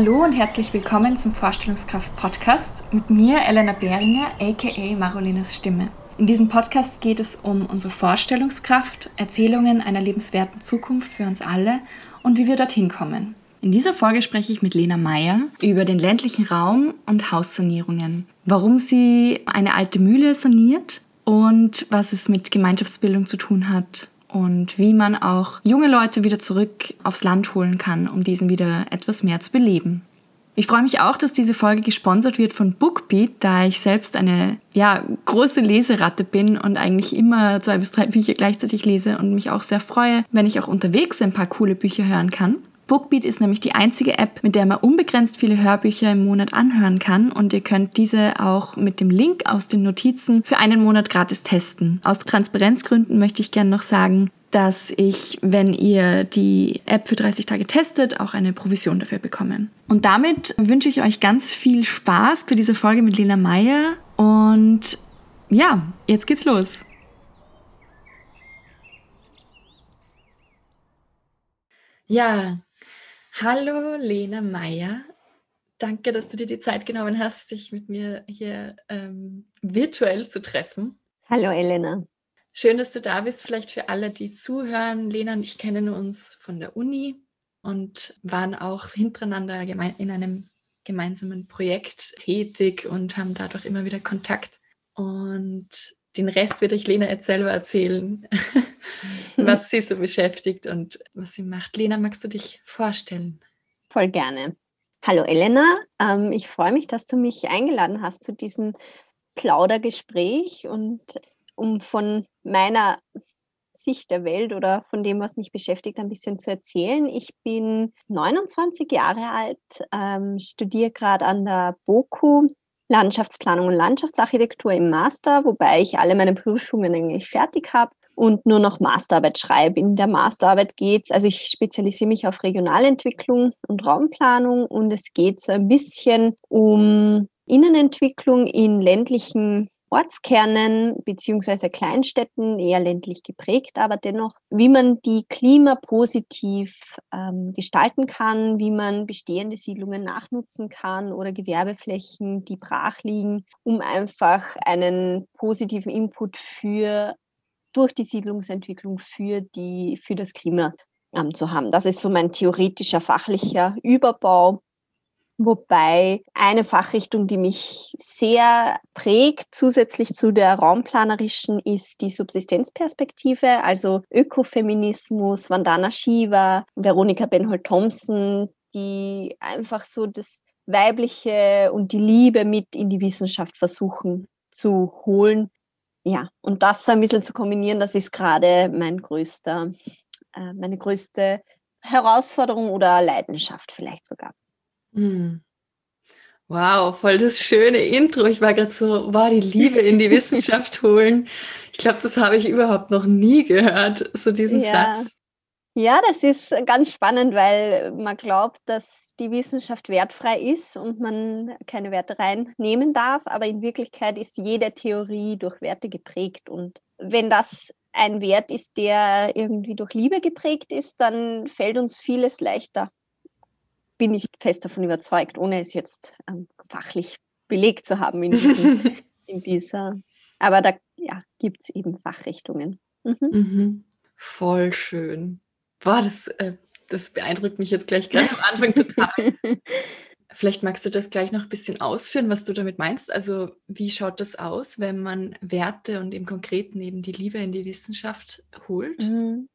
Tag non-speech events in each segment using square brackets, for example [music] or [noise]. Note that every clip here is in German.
Hallo und herzlich willkommen zum Vorstellungskraft Podcast mit mir, Elena Behringer, aka Marolinas Stimme. In diesem Podcast geht es um unsere Vorstellungskraft, Erzählungen einer lebenswerten Zukunft für uns alle und wie wir dorthin kommen. In dieser Folge spreche ich mit Lena Meyer über den ländlichen Raum und Haussanierungen, warum sie eine alte Mühle saniert und was es mit Gemeinschaftsbildung zu tun hat und wie man auch junge Leute wieder zurück aufs Land holen kann, um diesen wieder etwas mehr zu beleben. Ich freue mich auch, dass diese Folge gesponsert wird von Bookbeat, da ich selbst eine ja, große Leseratte bin und eigentlich immer zwei bis drei Bücher gleichzeitig lese und mich auch sehr freue, wenn ich auch unterwegs ein paar coole Bücher hören kann. Bookbeat ist nämlich die einzige App, mit der man unbegrenzt viele Hörbücher im Monat anhören kann und ihr könnt diese auch mit dem Link aus den Notizen für einen Monat gratis testen. Aus Transparenzgründen möchte ich gerne noch sagen, dass ich, wenn ihr die App für 30 Tage testet, auch eine Provision dafür bekomme. Und damit wünsche ich euch ganz viel Spaß für diese Folge mit Lena Meyer und ja, jetzt geht's los. Ja, Hallo Lena Meyer. Danke, dass du dir die Zeit genommen hast, dich mit mir hier ähm, virtuell zu treffen. Hallo Elena. Schön, dass du da bist. Vielleicht für alle, die zuhören. Lena und ich kennen uns von der Uni und waren auch hintereinander in einem gemeinsamen Projekt tätig und haben dadurch immer wieder Kontakt. Und den Rest wird euch Lena jetzt selber erzählen, [laughs] was sie so beschäftigt und was sie macht. Lena, magst du dich vorstellen? Voll gerne. Hallo Elena, ähm, ich freue mich, dass du mich eingeladen hast zu diesem Plaudergespräch und um von meiner Sicht der Welt oder von dem, was mich beschäftigt, ein bisschen zu erzählen. Ich bin 29 Jahre alt, ähm, studiere gerade an der BOKU Landschaftsplanung und Landschaftsarchitektur im Master, wobei ich alle meine Prüfungen eigentlich fertig habe und nur noch Masterarbeit schreibe. In der Masterarbeit geht es, also ich spezialisiere mich auf Regionalentwicklung und Raumplanung und es geht so ein bisschen um Innenentwicklung in ländlichen Ortskernen beziehungsweise Kleinstädten, eher ländlich geprägt, aber dennoch, wie man die klimapositiv ähm, gestalten kann, wie man bestehende Siedlungen nachnutzen kann oder Gewerbeflächen, die brach liegen, um einfach einen positiven Input für durch die Siedlungsentwicklung für die für das Klima ähm, zu haben. Das ist so mein theoretischer fachlicher Überbau Wobei eine Fachrichtung, die mich sehr prägt, zusätzlich zu der raumplanerischen, ist die Subsistenzperspektive, also Ökofeminismus, Vandana Shiva, Veronika Benholt-Thompson, die einfach so das Weibliche und die Liebe mit in die Wissenschaft versuchen zu holen. Ja, und das so ein bisschen zu kombinieren, das ist gerade mein größter, äh, meine größte Herausforderung oder Leidenschaft vielleicht sogar. Hm. Wow, voll das schöne Intro. Ich war gerade so, wow, die Liebe in die [laughs] Wissenschaft holen. Ich glaube, das habe ich überhaupt noch nie gehört, so diesen ja. Satz. Ja, das ist ganz spannend, weil man glaubt, dass die Wissenschaft wertfrei ist und man keine Werte reinnehmen darf, aber in Wirklichkeit ist jede Theorie durch Werte geprägt. Und wenn das ein Wert ist, der irgendwie durch Liebe geprägt ist, dann fällt uns vieles leichter bin ich fest davon überzeugt, ohne es jetzt ähm, fachlich belegt zu haben in, diesen, [laughs] in dieser. Aber da ja, gibt es eben Fachrichtungen. Mhm. Mhm. Voll schön. Boah, das, äh, das beeindruckt mich jetzt gleich gerade am Anfang total. [laughs] Vielleicht magst du das gleich noch ein bisschen ausführen, was du damit meinst. Also wie schaut das aus, wenn man Werte und im Konkreten eben die Liebe in die Wissenschaft holt? Mhm.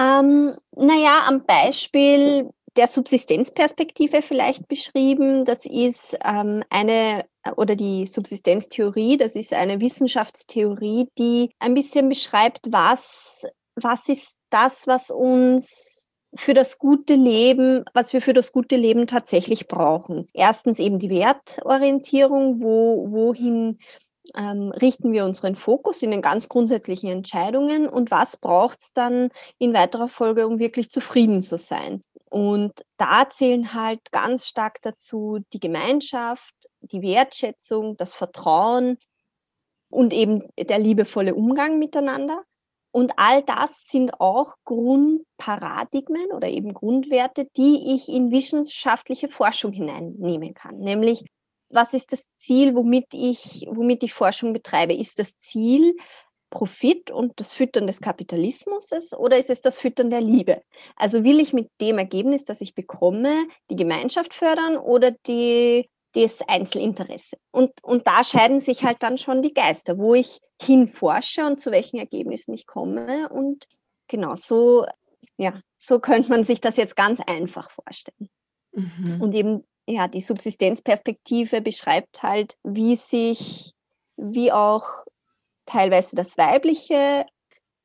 Ähm, naja, am Beispiel der Subsistenzperspektive vielleicht beschrieben. Das ist ähm, eine, oder die Subsistenztheorie, das ist eine Wissenschaftstheorie, die ein bisschen beschreibt, was, was ist das, was uns für das gute Leben, was wir für das gute Leben tatsächlich brauchen. Erstens eben die Wertorientierung, wo, wohin ähm, richten wir unseren Fokus in den ganz grundsätzlichen Entscheidungen und was braucht es dann in weiterer Folge, um wirklich zufrieden zu sein. Und da zählen halt ganz stark dazu die Gemeinschaft, die Wertschätzung, das Vertrauen und eben der liebevolle Umgang miteinander. Und all das sind auch Grundparadigmen oder eben Grundwerte, die ich in wissenschaftliche Forschung hineinnehmen kann. Nämlich, was ist das Ziel, womit ich, womit ich Forschung betreibe? Ist das Ziel Profit und das Füttern des Kapitalismus oder ist es das Füttern der Liebe? Also will ich mit dem Ergebnis, das ich bekomme, die Gemeinschaft fördern oder die das Einzelinteresse. Und, und da scheiden sich halt dann schon die Geister, wo ich hinforsche und zu welchen Ergebnissen ich komme. Und genau so, ja, so könnte man sich das jetzt ganz einfach vorstellen. Mhm. Und eben, ja, die Subsistenzperspektive beschreibt halt, wie sich, wie auch teilweise das Weibliche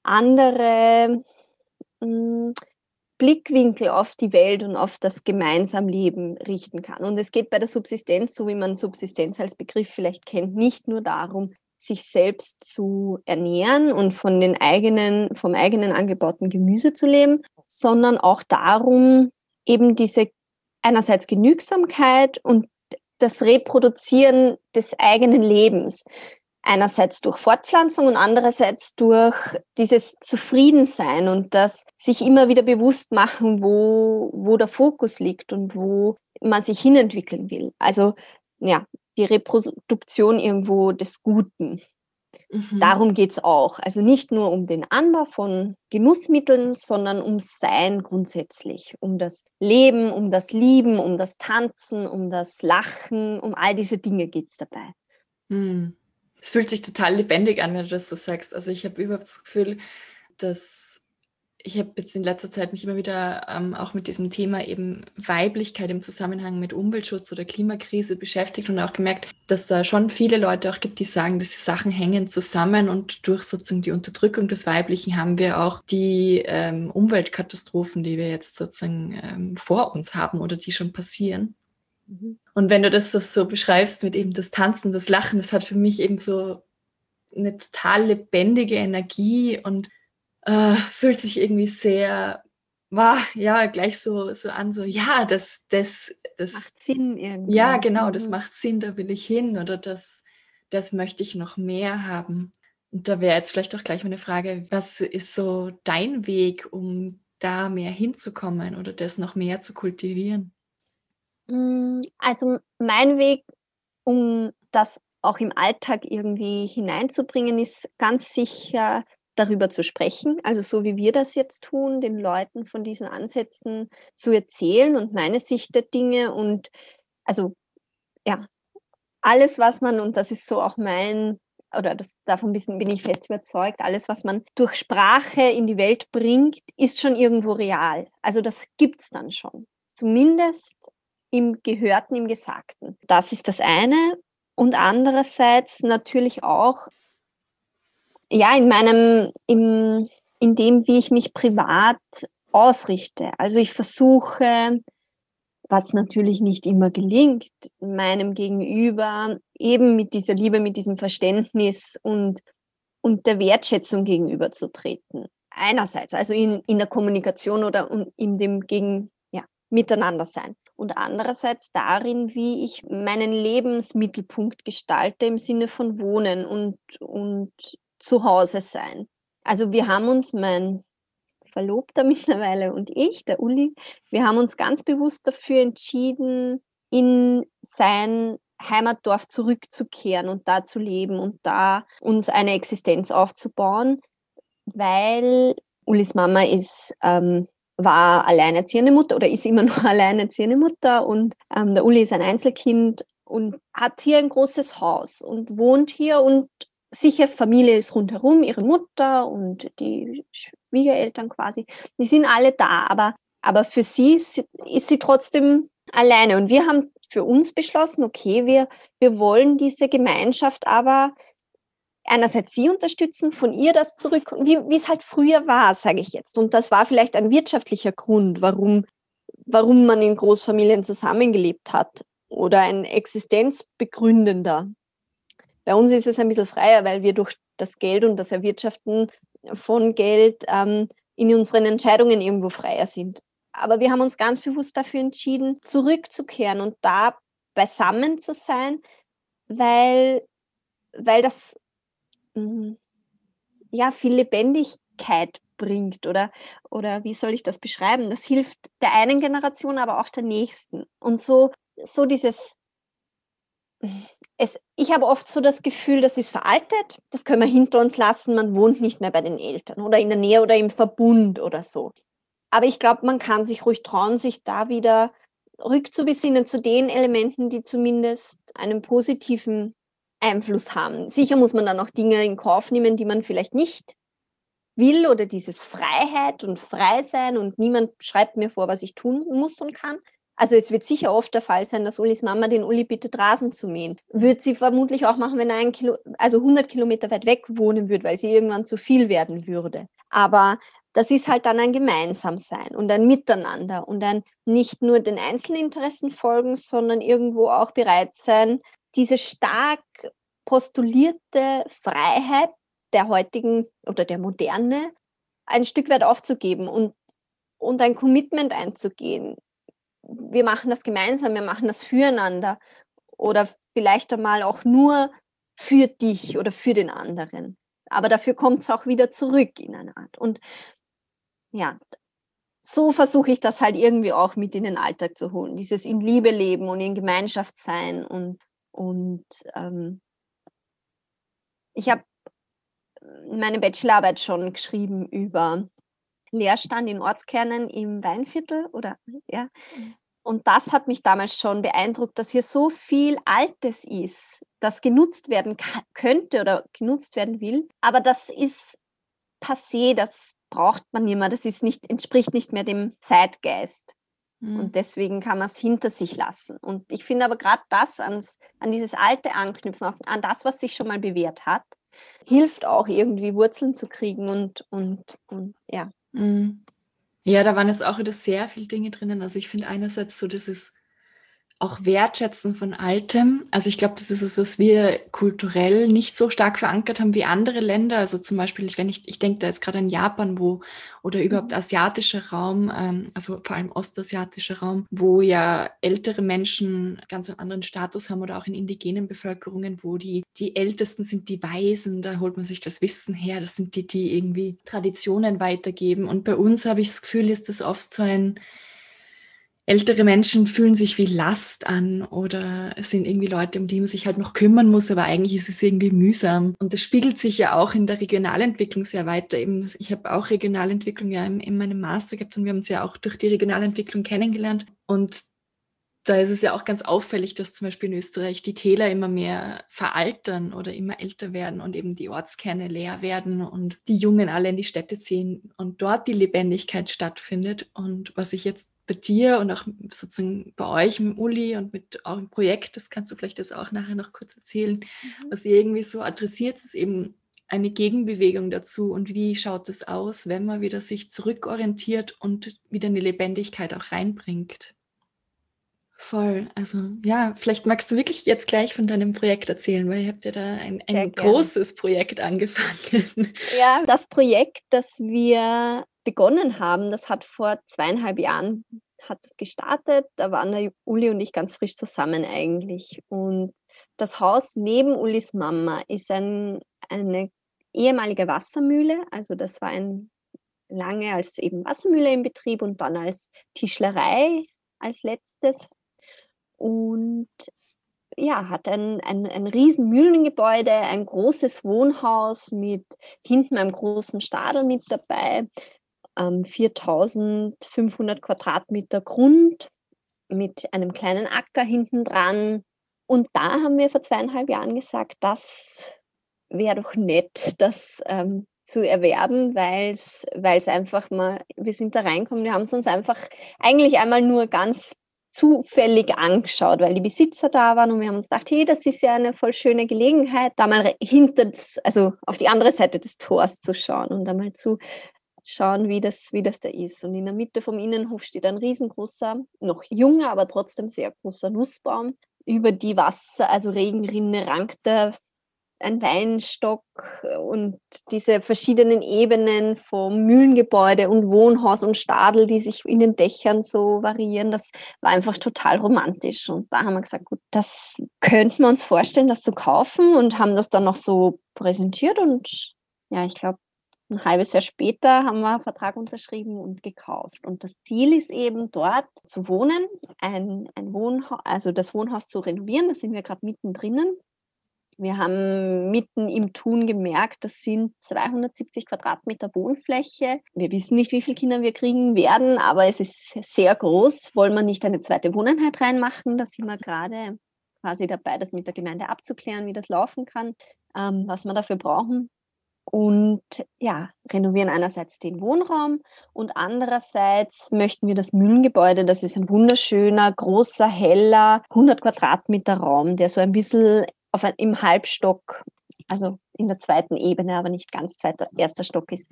andere hm, Blickwinkel auf die Welt und auf das Gemeinsamleben richten kann. Und es geht bei der Subsistenz, so wie man Subsistenz als Begriff vielleicht kennt, nicht nur darum, sich selbst zu ernähren und von den eigenen, vom eigenen angebauten Gemüse zu leben, sondern auch darum, eben diese einerseits Genügsamkeit und das Reproduzieren des eigenen Lebens, einerseits durch Fortpflanzung und andererseits durch dieses Zufriedensein und das sich immer wieder bewusst machen, wo, wo der Fokus liegt und wo man sich hinentwickeln will. Also ja, die Reproduktion irgendwo des Guten. Mhm. Darum geht es auch. Also nicht nur um den Anbau von Genussmitteln, sondern um Sein grundsätzlich, um das Leben, um das Lieben, um das Tanzen, um das Lachen, um all diese Dinge geht es dabei. Mhm. Es fühlt sich total lebendig an, wenn du das so sagst. Also ich habe überhaupt das Gefühl, dass ich habe jetzt in letzter Zeit mich immer wieder ähm, auch mit diesem Thema eben Weiblichkeit im Zusammenhang mit Umweltschutz oder Klimakrise beschäftigt und auch gemerkt, dass da schon viele Leute auch gibt, die sagen, dass die Sachen hängen zusammen und durch sozusagen die Unterdrückung des Weiblichen haben wir auch die ähm, Umweltkatastrophen, die wir jetzt sozusagen ähm, vor uns haben oder die schon passieren. Mhm. Und wenn du das so beschreibst mit eben das Tanzen, das Lachen, das hat für mich eben so eine total lebendige Energie und äh, fühlt sich irgendwie sehr, war ja gleich so, so an, so ja, das, das, das macht Sinn irgendwie. Ja, genau, das mhm. macht Sinn, da will ich hin oder das, das möchte ich noch mehr haben. Und da wäre jetzt vielleicht auch gleich meine Frage, was ist so dein Weg, um da mehr hinzukommen oder das noch mehr zu kultivieren? Hm, also mein Weg, um das auch im Alltag irgendwie hineinzubringen, ist ganz sicher darüber zu sprechen, also so wie wir das jetzt tun, den Leuten von diesen Ansätzen zu erzählen und meine Sicht der Dinge und also ja, alles, was man, und das ist so auch mein, oder das, davon bin ich fest überzeugt, alles, was man durch Sprache in die Welt bringt, ist schon irgendwo real. Also das gibt es dann schon. Zumindest im Gehörten, im Gesagten. Das ist das eine. Und andererseits natürlich auch, ja, in meinem, im, in dem, wie ich mich privat ausrichte. Also ich versuche, was natürlich nicht immer gelingt, meinem Gegenüber eben mit dieser Liebe, mit diesem Verständnis und, und der Wertschätzung gegenüberzutreten. Einerseits, also in, in der Kommunikation oder in dem Gegen, ja, Miteinander sein und andererseits darin, wie ich meinen Lebensmittelpunkt gestalte im Sinne von Wohnen und, und zu sein. Also wir haben uns, mein Verlobter [laughs] mittlerweile und ich, der Uli, wir haben uns ganz bewusst dafür entschieden, in sein Heimatdorf zurückzukehren und da zu leben und da uns eine Existenz aufzubauen, weil Ulis Mama ist ähm, war alleinerziehende Mutter oder ist immer noch [laughs] alleinerziehende Mutter und ähm, der Uli ist ein Einzelkind und hat hier ein großes Haus und wohnt hier und sicher Familie ist rundherum, ihre Mutter und die Schwiegereltern quasi, die sind alle da, aber, aber für sie ist, ist sie trotzdem alleine und wir haben für uns beschlossen, okay, wir, wir wollen diese Gemeinschaft aber einerseits sie unterstützen, von ihr das zurück, wie, es halt früher war, sage ich jetzt. Und das war vielleicht ein wirtschaftlicher Grund, warum, warum man in Großfamilien zusammengelebt hat oder ein existenzbegründender. Bei uns ist es ein bisschen freier, weil wir durch das Geld und das Erwirtschaften von Geld ähm, in unseren Entscheidungen irgendwo freier sind. Aber wir haben uns ganz bewusst dafür entschieden, zurückzukehren und da beisammen zu sein, weil, weil das Mhm. ja, viel Lebendigkeit bringt oder, oder wie soll ich das beschreiben? Das hilft der einen Generation, aber auch der nächsten. Und so, so dieses, es, ich habe oft so das Gefühl, das ist veraltet, das können wir hinter uns lassen, man wohnt nicht mehr bei den Eltern oder in der Nähe oder im Verbund oder so. Aber ich glaube, man kann sich ruhig trauen, sich da wieder rückzubesinnen zu den Elementen, die zumindest einen positiven Einfluss haben. Sicher muss man dann auch Dinge in Kauf nehmen, die man vielleicht nicht will oder dieses Freiheit und Freisein und niemand schreibt mir vor, was ich tun muss und kann. Also es wird sicher oft der Fall sein, dass Ulis Mama den Uli bittet, Rasen zu mähen. Wird sie vermutlich auch machen, wenn er ein Kilo, also 100 Kilometer weit weg wohnen würde, weil sie irgendwann zu viel werden würde. Aber das ist halt dann ein Gemeinsamsein und ein Miteinander und ein nicht nur den Einzelinteressen folgen, sondern irgendwo auch bereit sein, diese stark postulierte Freiheit der heutigen oder der Moderne ein Stück weit aufzugeben und, und ein Commitment einzugehen. Wir machen das gemeinsam, wir machen das füreinander oder vielleicht einmal auch nur für dich oder für den anderen. Aber dafür kommt es auch wieder zurück in einer Art. Und ja, so versuche ich das halt irgendwie auch mit in den Alltag zu holen. Dieses in Liebe leben und in Gemeinschaft sein. Und, und ähm, ich habe meine Bachelorarbeit schon geschrieben über Leerstand in Ortskernen im Weinviertel oder ja. Mhm. Und das hat mich damals schon beeindruckt, dass hier so viel Altes ist, das genutzt werden könnte oder genutzt werden will. Aber das ist passé, das braucht man nicht mehr, das ist nicht, entspricht nicht mehr dem Zeitgeist. Mhm. Und deswegen kann man es hinter sich lassen. Und ich finde aber gerade das ans, an dieses alte Anknüpfen, an das, was sich schon mal bewährt hat, hilft auch irgendwie Wurzeln zu kriegen und, und, und ja. Mhm. Ja, da waren jetzt auch wieder sehr viele Dinge drinnen. Also ich finde einerseits so, dass es auch Wertschätzen von Altem. Also ich glaube, das ist es, was wir kulturell nicht so stark verankert haben wie andere Länder. Also zum Beispiel, wenn ich, ich denke da jetzt gerade an Japan, wo oder überhaupt mhm. asiatischer Raum, ähm, also vor allem ostasiatischer Raum, wo ja ältere Menschen ganz einen anderen Status haben oder auch in indigenen Bevölkerungen, wo die, die Ältesten sind die Weisen, da holt man sich das Wissen her, das sind die, die irgendwie Traditionen weitergeben. Und bei uns habe ich das Gefühl, ist das oft so ein ältere Menschen fühlen sich wie Last an oder es sind irgendwie Leute, um die man sich halt noch kümmern muss, aber eigentlich ist es irgendwie mühsam. Und das spiegelt sich ja auch in der Regionalentwicklung sehr weiter. Eben, ich habe auch Regionalentwicklung ja in, in meinem Master gehabt und wir haben uns ja auch durch die Regionalentwicklung kennengelernt. Und da ist es ja auch ganz auffällig, dass zum Beispiel in Österreich die Täler immer mehr veraltern oder immer älter werden und eben die Ortskerne leer werden und die Jungen alle in die Städte ziehen und dort die Lebendigkeit stattfindet. Und was ich jetzt bei dir und auch sozusagen bei euch mit Uli und mit eurem Projekt, das kannst du vielleicht jetzt auch nachher noch kurz erzählen, mhm. was ihr irgendwie so adressiert, ist eben eine Gegenbewegung dazu und wie schaut es aus, wenn man wieder sich zurückorientiert und wieder eine Lebendigkeit auch reinbringt. Voll. Also ja, vielleicht magst du wirklich jetzt gleich von deinem Projekt erzählen, weil ihr habt ja da ein, ein großes Projekt angefangen. Ja, das Projekt, das wir begonnen haben, das hat vor zweieinhalb Jahren hat das gestartet. Da waren der Uli und ich ganz frisch zusammen eigentlich. Und das Haus neben Ulis Mama ist ein, eine ehemalige Wassermühle. Also das war ein lange als eben Wassermühle in Betrieb und dann als Tischlerei als letztes und ja, hat ein, ein, ein riesen Mühlengebäude, ein großes Wohnhaus mit hinten einem großen Stadel mit dabei, ähm, 4500 Quadratmeter Grund mit einem kleinen Acker hinten dran. Und da haben wir vor zweieinhalb Jahren gesagt, das wäre doch nett, das ähm, zu erwerben, weil es einfach mal, wir sind da reinkommen, wir haben es uns einfach eigentlich einmal nur ganz zufällig angeschaut, weil die Besitzer da waren und wir haben uns gedacht, hey, das ist ja eine voll schöne Gelegenheit, da mal hinter das, also auf die andere Seite des Tors zu schauen und da mal zu schauen, wie das, wie das da ist. Und in der Mitte vom Innenhof steht ein riesengroßer, noch junger, aber trotzdem sehr großer Nussbaum. Über die Wasser, also Regenrinne, rankt der ein Weinstock und diese verschiedenen Ebenen vom Mühlengebäude und Wohnhaus und Stadel, die sich in den Dächern so variieren, das war einfach total romantisch. Und da haben wir gesagt, gut, das könnten wir uns vorstellen, das zu kaufen und haben das dann noch so präsentiert und ja, ich glaube, ein halbes Jahr später haben wir einen Vertrag unterschrieben und gekauft. Und das Ziel ist eben dort zu wohnen, ein, ein Wohnhaus, also das Wohnhaus zu renovieren. Da sind wir gerade mittendrin. Wir haben mitten im Tun gemerkt, das sind 270 Quadratmeter Wohnfläche. Wir wissen nicht, wie viele Kinder wir kriegen werden, aber es ist sehr groß. Wollen wir nicht eine zweite Wohneinheit reinmachen? Da sind wir gerade quasi dabei, das mit der Gemeinde abzuklären, wie das laufen kann, ähm, was wir dafür brauchen und ja, renovieren einerseits den Wohnraum und andererseits möchten wir das Mühlengebäude, das ist ein wunderschöner, großer, heller, 100 Quadratmeter Raum, der so ein bisschen auf ein, im Halbstock, also in der zweiten Ebene, aber nicht ganz zweiter, erster Stock ist.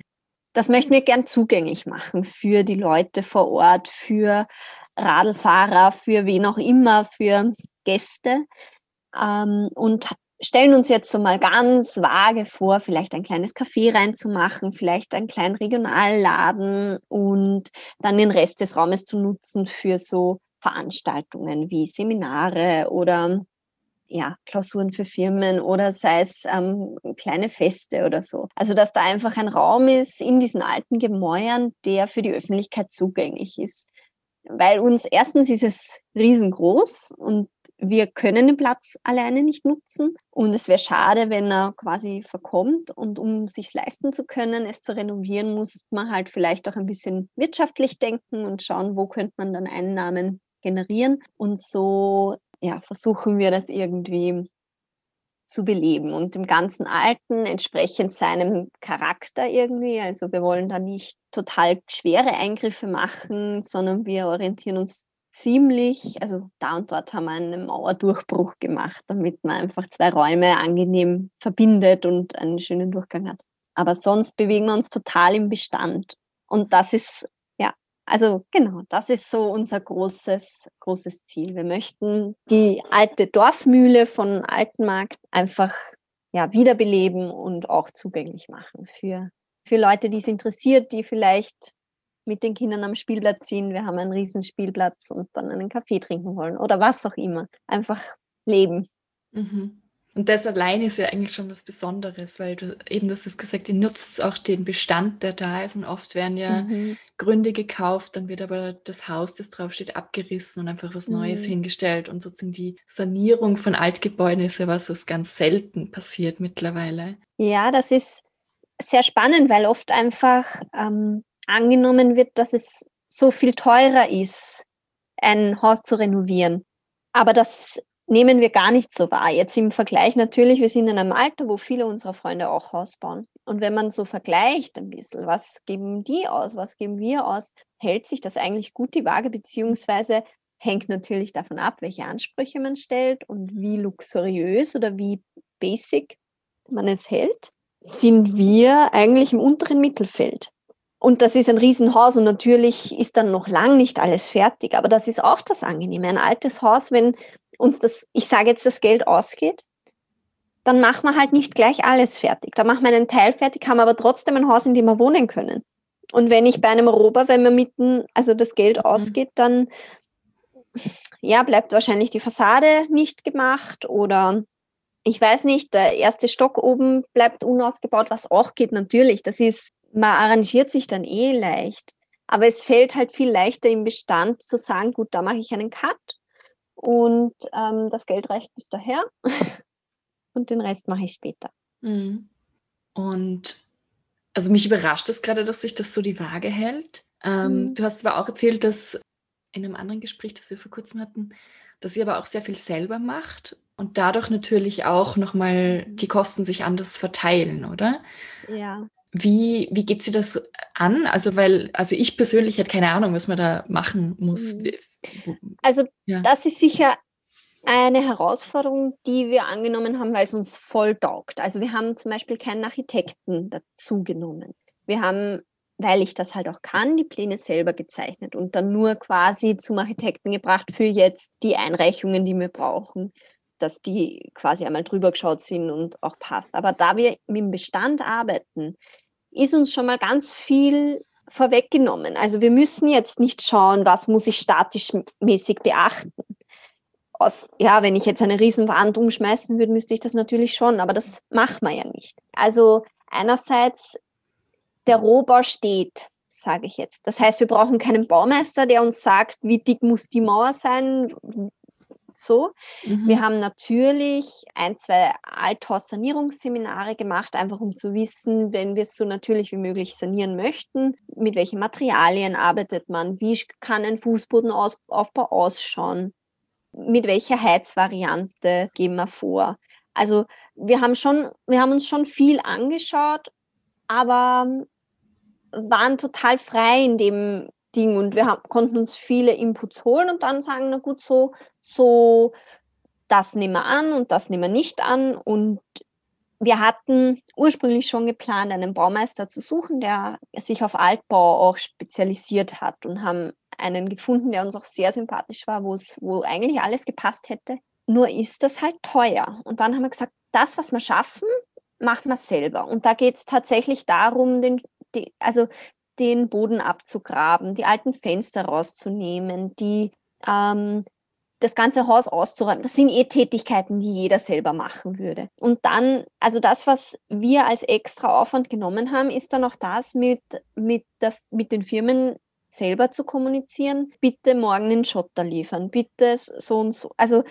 Das möchten wir gern zugänglich machen für die Leute vor Ort, für Radlfahrer, für wen auch immer, für Gäste. Ähm, und stellen uns jetzt so mal ganz vage vor, vielleicht ein kleines Café reinzumachen, vielleicht einen kleinen Regionalladen und dann den Rest des Raumes zu nutzen für so Veranstaltungen wie Seminare oder ja, Klausuren für Firmen oder sei es ähm, kleine Feste oder so. Also dass da einfach ein Raum ist in diesen alten Gemäuern, der für die Öffentlichkeit zugänglich ist. Weil uns erstens ist es riesengroß und wir können den Platz alleine nicht nutzen. Und es wäre schade, wenn er quasi verkommt. Und um sich leisten zu können, es zu renovieren, muss man halt vielleicht auch ein bisschen wirtschaftlich denken und schauen, wo könnte man dann Einnahmen generieren. Und so ja, versuchen wir das irgendwie zu beleben und dem ganzen Alten entsprechend seinem Charakter irgendwie. Also wir wollen da nicht total schwere Eingriffe machen, sondern wir orientieren uns ziemlich, also da und dort haben wir einen Mauerdurchbruch gemacht, damit man einfach zwei Räume angenehm verbindet und einen schönen Durchgang hat. Aber sonst bewegen wir uns total im Bestand. Und das ist, ja, also genau, das ist so unser großes, großes Ziel. Wir möchten die alte Dorfmühle von Altenmarkt einfach ja, wiederbeleben und auch zugänglich machen für, für Leute, die es interessiert, die vielleicht mit den Kindern am Spielplatz sind, wir haben einen riesen Spielplatz und dann einen Kaffee trinken wollen oder was auch immer. Einfach leben. Mhm. Und das allein ist ja eigentlich schon was Besonderes, weil du eben, das hast gesagt, ihr nutzt auch den Bestand, der da ist und oft werden ja mhm. Gründe gekauft, dann wird aber das Haus, das draufsteht, abgerissen und einfach was Neues mhm. hingestellt und sozusagen die Sanierung von Altgebäuden ist ja was, was ganz selten passiert mittlerweile. Ja, das ist sehr spannend, weil oft einfach ähm, angenommen wird, dass es so viel teurer ist, ein Haus zu renovieren. Aber das nehmen wir gar nicht so wahr. Jetzt im Vergleich natürlich, wir sind in einem Alter, wo viele unserer Freunde auch Haus bauen. Und wenn man so vergleicht ein bisschen, was geben die aus, was geben wir aus, hält sich das eigentlich gut die Waage, beziehungsweise hängt natürlich davon ab, welche Ansprüche man stellt und wie luxuriös oder wie basic man es hält, sind wir eigentlich im unteren Mittelfeld. Und das ist ein Riesenhaus und natürlich ist dann noch lang nicht alles fertig, aber das ist auch das Angenehme. Ein altes Haus, wenn uns das, ich sage jetzt, das Geld ausgeht, dann machen wir halt nicht gleich alles fertig. Da machen wir einen Teil fertig, haben aber trotzdem ein Haus, in dem wir wohnen können. Und wenn ich bei einem Rober, wenn mir mitten, also das Geld mhm. ausgeht, dann ja, bleibt wahrscheinlich die Fassade nicht gemacht oder ich weiß nicht, der erste Stock oben bleibt unausgebaut, was auch geht natürlich. Das ist man arrangiert sich dann eh leicht. Aber es fällt halt viel leichter im Bestand zu sagen, gut, da mache ich einen Cut und ähm, das Geld reicht bis daher [laughs] und den Rest mache ich später. Mhm. Und also mich überrascht es gerade, dass sich das so die Waage hält. Ähm, mhm. Du hast aber auch erzählt, dass in einem anderen Gespräch, das wir vor kurzem hatten, dass ihr aber auch sehr viel selber macht und dadurch natürlich auch nochmal die Kosten sich anders verteilen, oder? Ja. Wie, wie geht sie das an? Also, weil, also ich persönlich hätte keine Ahnung, was man da machen muss. Mhm. Also, ja. das ist sicher eine Herausforderung, die wir angenommen haben, weil es uns voll taugt. Also, wir haben zum Beispiel keinen Architekten dazu genommen. Wir haben, weil ich das halt auch kann, die Pläne selber gezeichnet und dann nur quasi zum Architekten gebracht für jetzt die Einreichungen, die wir brauchen dass die quasi einmal drüber geschaut sind und auch passt. Aber da wir mit dem Bestand arbeiten, ist uns schon mal ganz viel vorweggenommen. Also wir müssen jetzt nicht schauen, was muss ich statisch mäßig beachten. Aus, ja, wenn ich jetzt eine Riesenwand umschmeißen würde, müsste ich das natürlich schon, aber das macht man ja nicht. Also einerseits der Rohbau steht, sage ich jetzt. Das heißt, wir brauchen keinen Baumeister, der uns sagt, wie dick muss die Mauer sein, so. Mhm. Wir haben natürlich ein, zwei Althaus-Sanierungsseminare gemacht, einfach um zu wissen, wenn wir es so natürlich wie möglich sanieren möchten, mit welchen Materialien arbeitet man, wie kann ein Fußbodenaufbau ausschauen, mit welcher Heizvariante gehen wir vor. Also wir haben schon, wir haben uns schon viel angeschaut, aber waren total frei in dem Ding und wir haben, konnten uns viele Inputs holen und dann sagen, na gut, so, so, das nehmen wir an und das nehmen wir nicht an. Und wir hatten ursprünglich schon geplant, einen Baumeister zu suchen, der sich auf Altbau auch spezialisiert hat und haben einen gefunden, der uns auch sehr sympathisch war, wo es, eigentlich alles gepasst hätte. Nur ist das halt teuer. Und dann haben wir gesagt, das, was wir schaffen, machen wir selber. Und da geht es tatsächlich darum, den, die, also den Boden abzugraben, die alten Fenster rauszunehmen, die ähm, das ganze Haus auszuräumen. Das sind eh Tätigkeiten, die jeder selber machen würde. Und dann, also das, was wir als extra Aufwand genommen haben, ist dann auch das mit, mit, der, mit den Firmen selber zu kommunizieren. Bitte morgen den Schotter liefern, bitte so und so. Also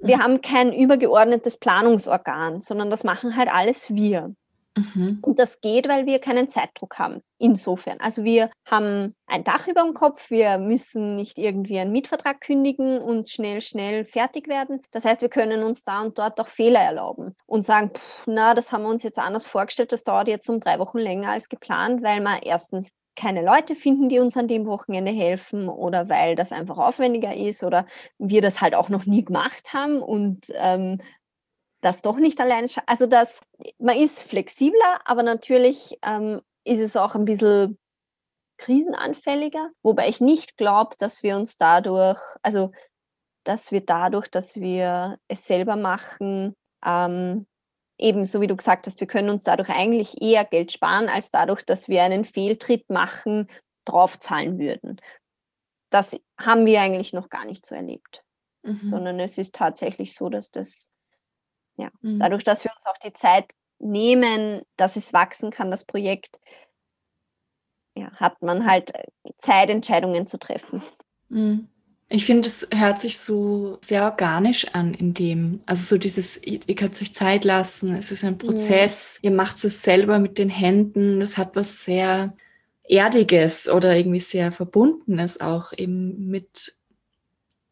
wir mhm. haben kein übergeordnetes Planungsorgan, sondern das machen halt alles wir. Mhm. Und das geht, weil wir keinen Zeitdruck haben. Insofern. Also wir haben ein Dach über dem Kopf, wir müssen nicht irgendwie einen Mietvertrag kündigen und schnell, schnell fertig werden. Das heißt, wir können uns da und dort auch Fehler erlauben und sagen, pff, na, das haben wir uns jetzt anders vorgestellt, das dauert jetzt um drei Wochen länger als geplant, weil wir erstens keine Leute finden, die uns an dem Wochenende helfen oder weil das einfach aufwendiger ist oder wir das halt auch noch nie gemacht haben und ähm, das doch nicht alleine. Also das, man ist flexibler, aber natürlich ähm, ist es auch ein bisschen krisenanfälliger, wobei ich nicht glaube, dass wir uns dadurch, also dass wir dadurch, dass wir es selber machen, ähm, eben so wie du gesagt hast, wir können uns dadurch eigentlich eher Geld sparen, als dadurch, dass wir einen Fehltritt machen, draufzahlen würden. Das haben wir eigentlich noch gar nicht so erlebt, mhm. sondern es ist tatsächlich so, dass das ja, mhm. dadurch, dass wir uns auch die Zeit nehmen, dass es wachsen kann, das Projekt, ja, hat man halt äh, Zeit, Entscheidungen zu treffen. Mhm. Ich finde, es hört sich so sehr organisch an in dem, also so dieses, ihr, ihr könnt euch Zeit lassen, es ist ein Prozess, mhm. ihr macht es selber mit den Händen, das hat was sehr Erdiges oder irgendwie sehr Verbundenes auch eben mit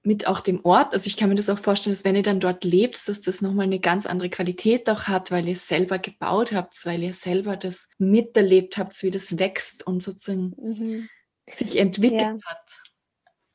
mit auch dem Ort. Also ich kann mir das auch vorstellen, dass wenn ihr dann dort lebt, dass das nochmal eine ganz andere Qualität auch hat, weil ihr selber gebaut habt, weil ihr selber das miterlebt habt, wie das wächst und sozusagen mhm. sich entwickelt ja. hat.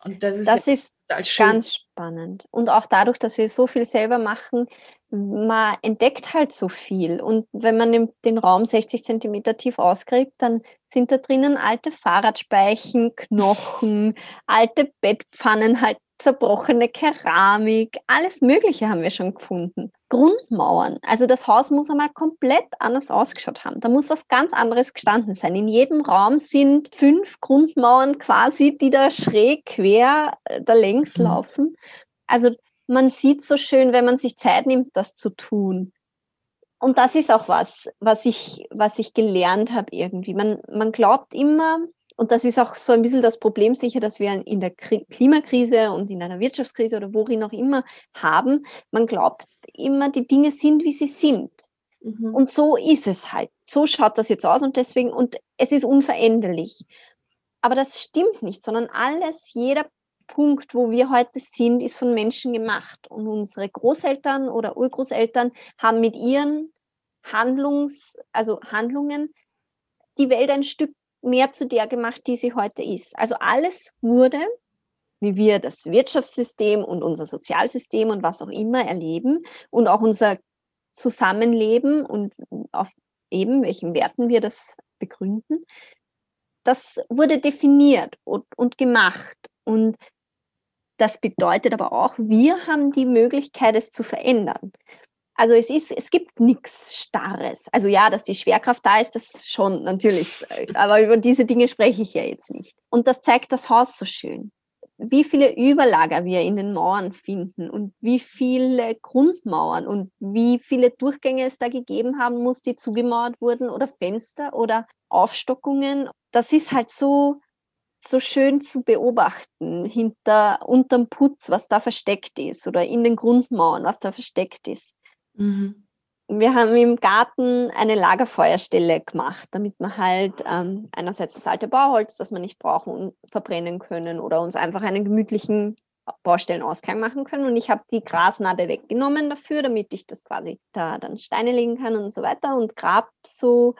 Und das ist, das ist ganz spannend. Und auch dadurch, dass wir so viel selber machen, man entdeckt halt so viel. Und wenn man den, Raum 60 Zentimeter tief ausgräbt, dann sind da drinnen alte Fahrradspeichen, Knochen, alte Bettpfannen, halt zerbrochene Keramik, alles Mögliche haben wir schon gefunden. Grundmauern. Also das Haus muss einmal komplett anders ausgeschaut haben. Da muss was ganz anderes gestanden sein. In jedem Raum sind fünf Grundmauern quasi, die da schräg quer äh, da längs mhm. laufen. Also man sieht so schön, wenn man sich Zeit nimmt, das zu tun. Und das ist auch was, was ich, was ich gelernt habe irgendwie. Man, man glaubt immer, und das ist auch so ein bisschen das Problem sicher, dass wir in der Klimakrise und in einer Wirtschaftskrise oder worin auch immer haben. Man glaubt immer, die Dinge sind, wie sie sind. Mhm. Und so ist es halt. So schaut das jetzt aus und deswegen, und es ist unveränderlich. Aber das stimmt nicht, sondern alles, jeder Punkt, wo wir heute sind, ist von Menschen gemacht. Und unsere Großeltern oder Urgroßeltern haben mit ihren Handlungs, also Handlungen die Welt ein Stück mehr zu der gemacht, die sie heute ist. Also alles wurde, wie wir das Wirtschaftssystem und unser Sozialsystem und was auch immer erleben und auch unser Zusammenleben und auf eben welchen Werten wir das begründen, das wurde definiert und, und gemacht. Und das bedeutet aber auch, wir haben die Möglichkeit, es zu verändern. Also es ist, es gibt nichts Starres. Also ja, dass die Schwerkraft da ist, das schon natürlich. [laughs] Aber über diese Dinge spreche ich ja jetzt nicht. Und das zeigt das Haus so schön. wie viele Überlager wir in den Mauern finden und wie viele Grundmauern und wie viele Durchgänge es da gegeben haben muss, die zugemauert wurden oder Fenster oder Aufstockungen. Das ist halt so, so schön zu beobachten hinter, unterm Putz, was da versteckt ist oder in den Grundmauern, was da versteckt ist. Mhm wir haben im Garten eine Lagerfeuerstelle gemacht, damit wir halt ähm, einerseits das alte Bauholz, das wir nicht brauchen, verbrennen können oder uns einfach einen gemütlichen Baustellenausgang machen können. Und ich habe die Grasnarbe weggenommen dafür, damit ich das quasi da dann Steine legen kann und so weiter und grab so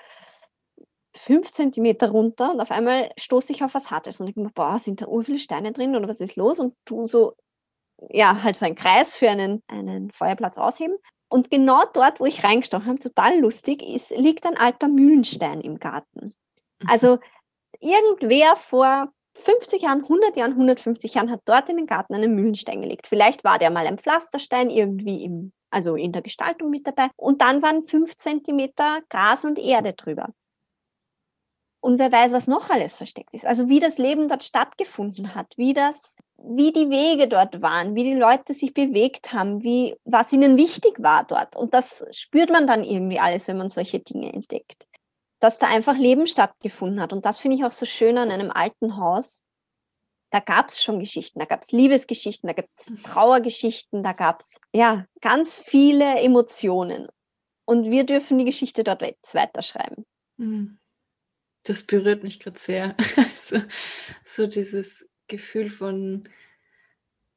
fünf Zentimeter runter und auf einmal stoße ich auf was Hartes und ich mir, boah, sind da ur viele Steine drin oder was ist los? Und tu so, ja, halt so einen Kreis für einen, einen Feuerplatz ausheben und genau dort, wo ich reingestochen habe, total lustig, ist, liegt ein alter Mühlenstein im Garten. Mhm. Also irgendwer vor 50 Jahren, 100 Jahren, 150 Jahren hat dort in den Garten einen Mühlenstein gelegt. Vielleicht war der mal ein Pflasterstein irgendwie im, also in der Gestaltung mit dabei. Und dann waren fünf Zentimeter Gras und Erde drüber. Und wer weiß, was noch alles versteckt ist. Also wie das Leben dort stattgefunden hat, wie das wie die Wege dort waren, wie die Leute sich bewegt haben, wie, was ihnen wichtig war dort. Und das spürt man dann irgendwie alles, wenn man solche Dinge entdeckt. Dass da einfach Leben stattgefunden hat. Und das finde ich auch so schön an einem alten Haus. Da gab es schon Geschichten, da gab es Liebesgeschichten, da gab es mhm. Trauergeschichten, da gab es ja ganz viele Emotionen. Und wir dürfen die Geschichte dort weiterschreiben. Mhm. Das berührt mich gerade sehr. [laughs] so, so dieses Gefühl von,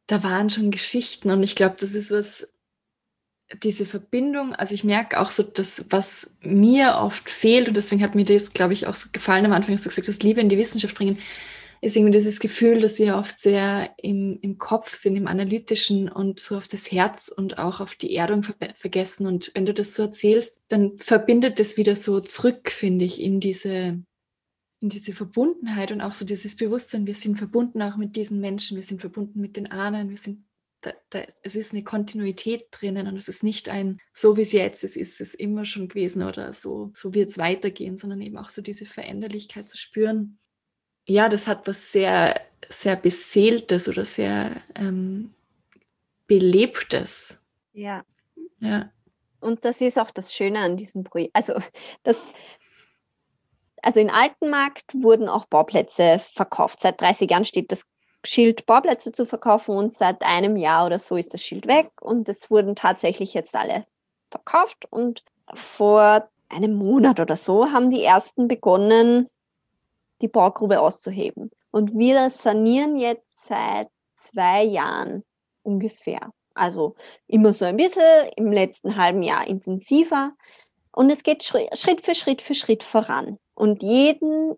da waren schon Geschichten und ich glaube, das ist was, diese Verbindung, also ich merke auch so, dass was mir oft fehlt und deswegen hat mir das, glaube ich, auch so gefallen am Anfang, hast du gesagt, das Liebe in die Wissenschaft bringen, ist irgendwie dieses Gefühl, dass wir oft sehr im, im Kopf sind, im Analytischen und so auf das Herz und auch auf die Erdung ver vergessen. Und wenn du das so erzählst, dann verbindet das wieder so zurück, finde ich, in diese, in diese Verbundenheit und auch so dieses Bewusstsein, wir sind verbunden auch mit diesen Menschen, wir sind verbunden mit den Ahnen, wir sind, da, da, es ist eine Kontinuität drinnen und es ist nicht ein, so wie es jetzt ist, ist es immer schon gewesen oder so, so wird es weitergehen, sondern eben auch so diese Veränderlichkeit zu spüren. Ja, das hat was sehr, sehr Beseeltes oder sehr ähm, Belebtes. Ja. Ja. Und das ist auch das Schöne an diesem Projekt. Also [laughs] das, also in Altenmarkt wurden auch Bauplätze verkauft. Seit 30 Jahren steht das Schild Bauplätze zu verkaufen und seit einem Jahr oder so ist das Schild weg und es wurden tatsächlich jetzt alle verkauft und vor einem Monat oder so haben die ersten begonnen, die Baugrube auszuheben. Und wir sanieren jetzt seit zwei Jahren ungefähr. Also immer so ein bisschen, im letzten halben Jahr intensiver. Und es geht Schritt für Schritt für Schritt voran. Und jeden,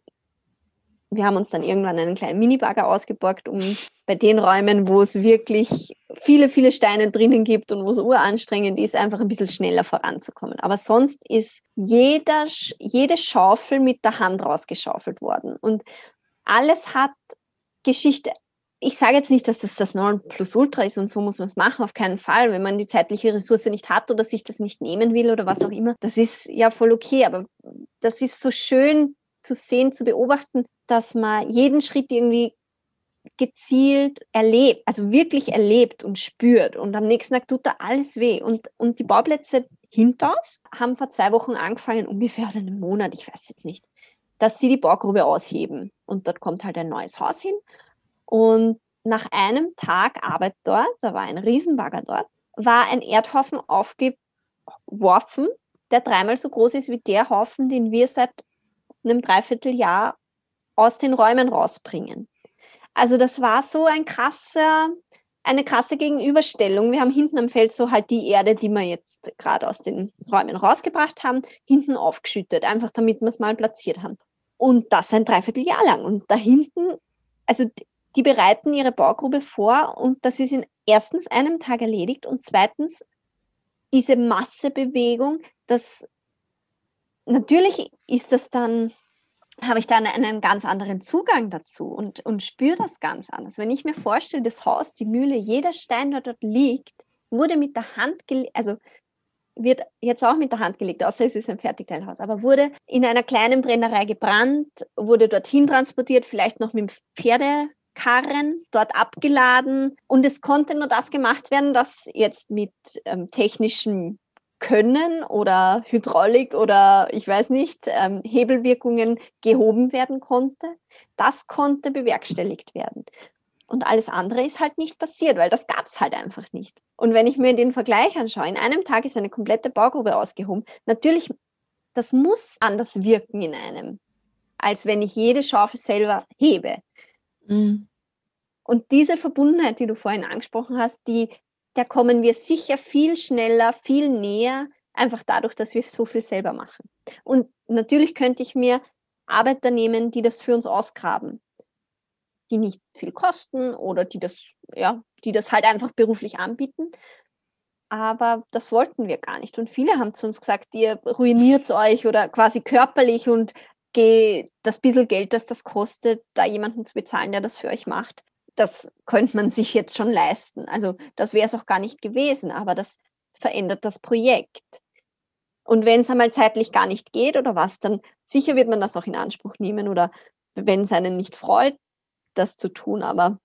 wir haben uns dann irgendwann einen kleinen Minibagger ausgeborgt, um bei den Räumen, wo es wirklich viele, viele Steine drinnen gibt und wo es uranstrengend ist, einfach ein bisschen schneller voranzukommen. Aber sonst ist jeder, jede Schaufel mit der Hand rausgeschaufelt worden. Und alles hat Geschichte. Ich sage jetzt nicht, dass das das Nonplusultra ist und so muss man es machen, auf keinen Fall. Wenn man die zeitliche Ressource nicht hat oder sich das nicht nehmen will oder was auch immer, das ist ja voll okay. Aber das ist so schön zu sehen, zu beobachten, dass man jeden Schritt irgendwie gezielt erlebt, also wirklich erlebt und spürt. Und am nächsten Tag tut da alles weh. Und, und die Bauplätze hinter uns haben vor zwei Wochen angefangen, ungefähr einen Monat, ich weiß jetzt nicht, dass sie die Baugrube ausheben. Und dort kommt halt ein neues Haus hin. Und nach einem Tag Arbeit dort, da war ein Riesenbagger dort, war ein Erdhaufen aufgeworfen der dreimal so groß ist wie der Haufen, den wir seit einem Dreivierteljahr aus den Räumen rausbringen. Also das war so ein krasser, eine krasse Gegenüberstellung. Wir haben hinten am Feld so halt die Erde, die wir jetzt gerade aus den Räumen rausgebracht haben, hinten aufgeschüttet, einfach damit wir es mal platziert haben. Und das ein Dreivierteljahr lang. Und da hinten, also die bereiten ihre Baugrube vor und das ist in erstens einem Tag erledigt und zweitens diese Massebewegung, das natürlich ist das dann, habe ich dann einen ganz anderen Zugang dazu und, und spüre das ganz anders. Wenn ich mir vorstelle, das Haus, die Mühle, jeder Stein, der dort liegt, wurde mit der Hand gelegt, also wird jetzt auch mit der Hand gelegt, außer es ist ein Fertigteilhaus, aber wurde in einer kleinen Brennerei gebrannt, wurde dorthin transportiert, vielleicht noch mit dem Pferde, Karren dort abgeladen und es konnte nur das gemacht werden, das jetzt mit ähm, technischem Können oder Hydraulik oder ich weiß nicht, ähm, Hebelwirkungen gehoben werden konnte. Das konnte bewerkstelligt werden. Und alles andere ist halt nicht passiert, weil das gab es halt einfach nicht. Und wenn ich mir den Vergleich anschaue, in einem Tag ist eine komplette Baugrube ausgehoben. Natürlich, das muss anders wirken in einem, als wenn ich jede Schaufel selber hebe. Mhm. Und diese Verbundenheit, die du vorhin angesprochen hast, die, da kommen wir sicher viel schneller, viel näher, einfach dadurch, dass wir so viel selber machen. Und natürlich könnte ich mir Arbeiter nehmen, die das für uns ausgraben, die nicht viel kosten oder die das, ja, die das halt einfach beruflich anbieten. Aber das wollten wir gar nicht. Und viele haben zu uns gesagt, ihr ruiniert euch oder quasi körperlich und das bisschen Geld, das das kostet, da jemanden zu bezahlen, der das für euch macht, das könnte man [laughs] sich jetzt schon leisten. Also das wäre es auch gar nicht gewesen, aber das verändert das Projekt. Und wenn es einmal zeitlich gar nicht geht oder was, dann sicher wird man das auch in Anspruch nehmen oder wenn es einen nicht freut, das zu tun. Aber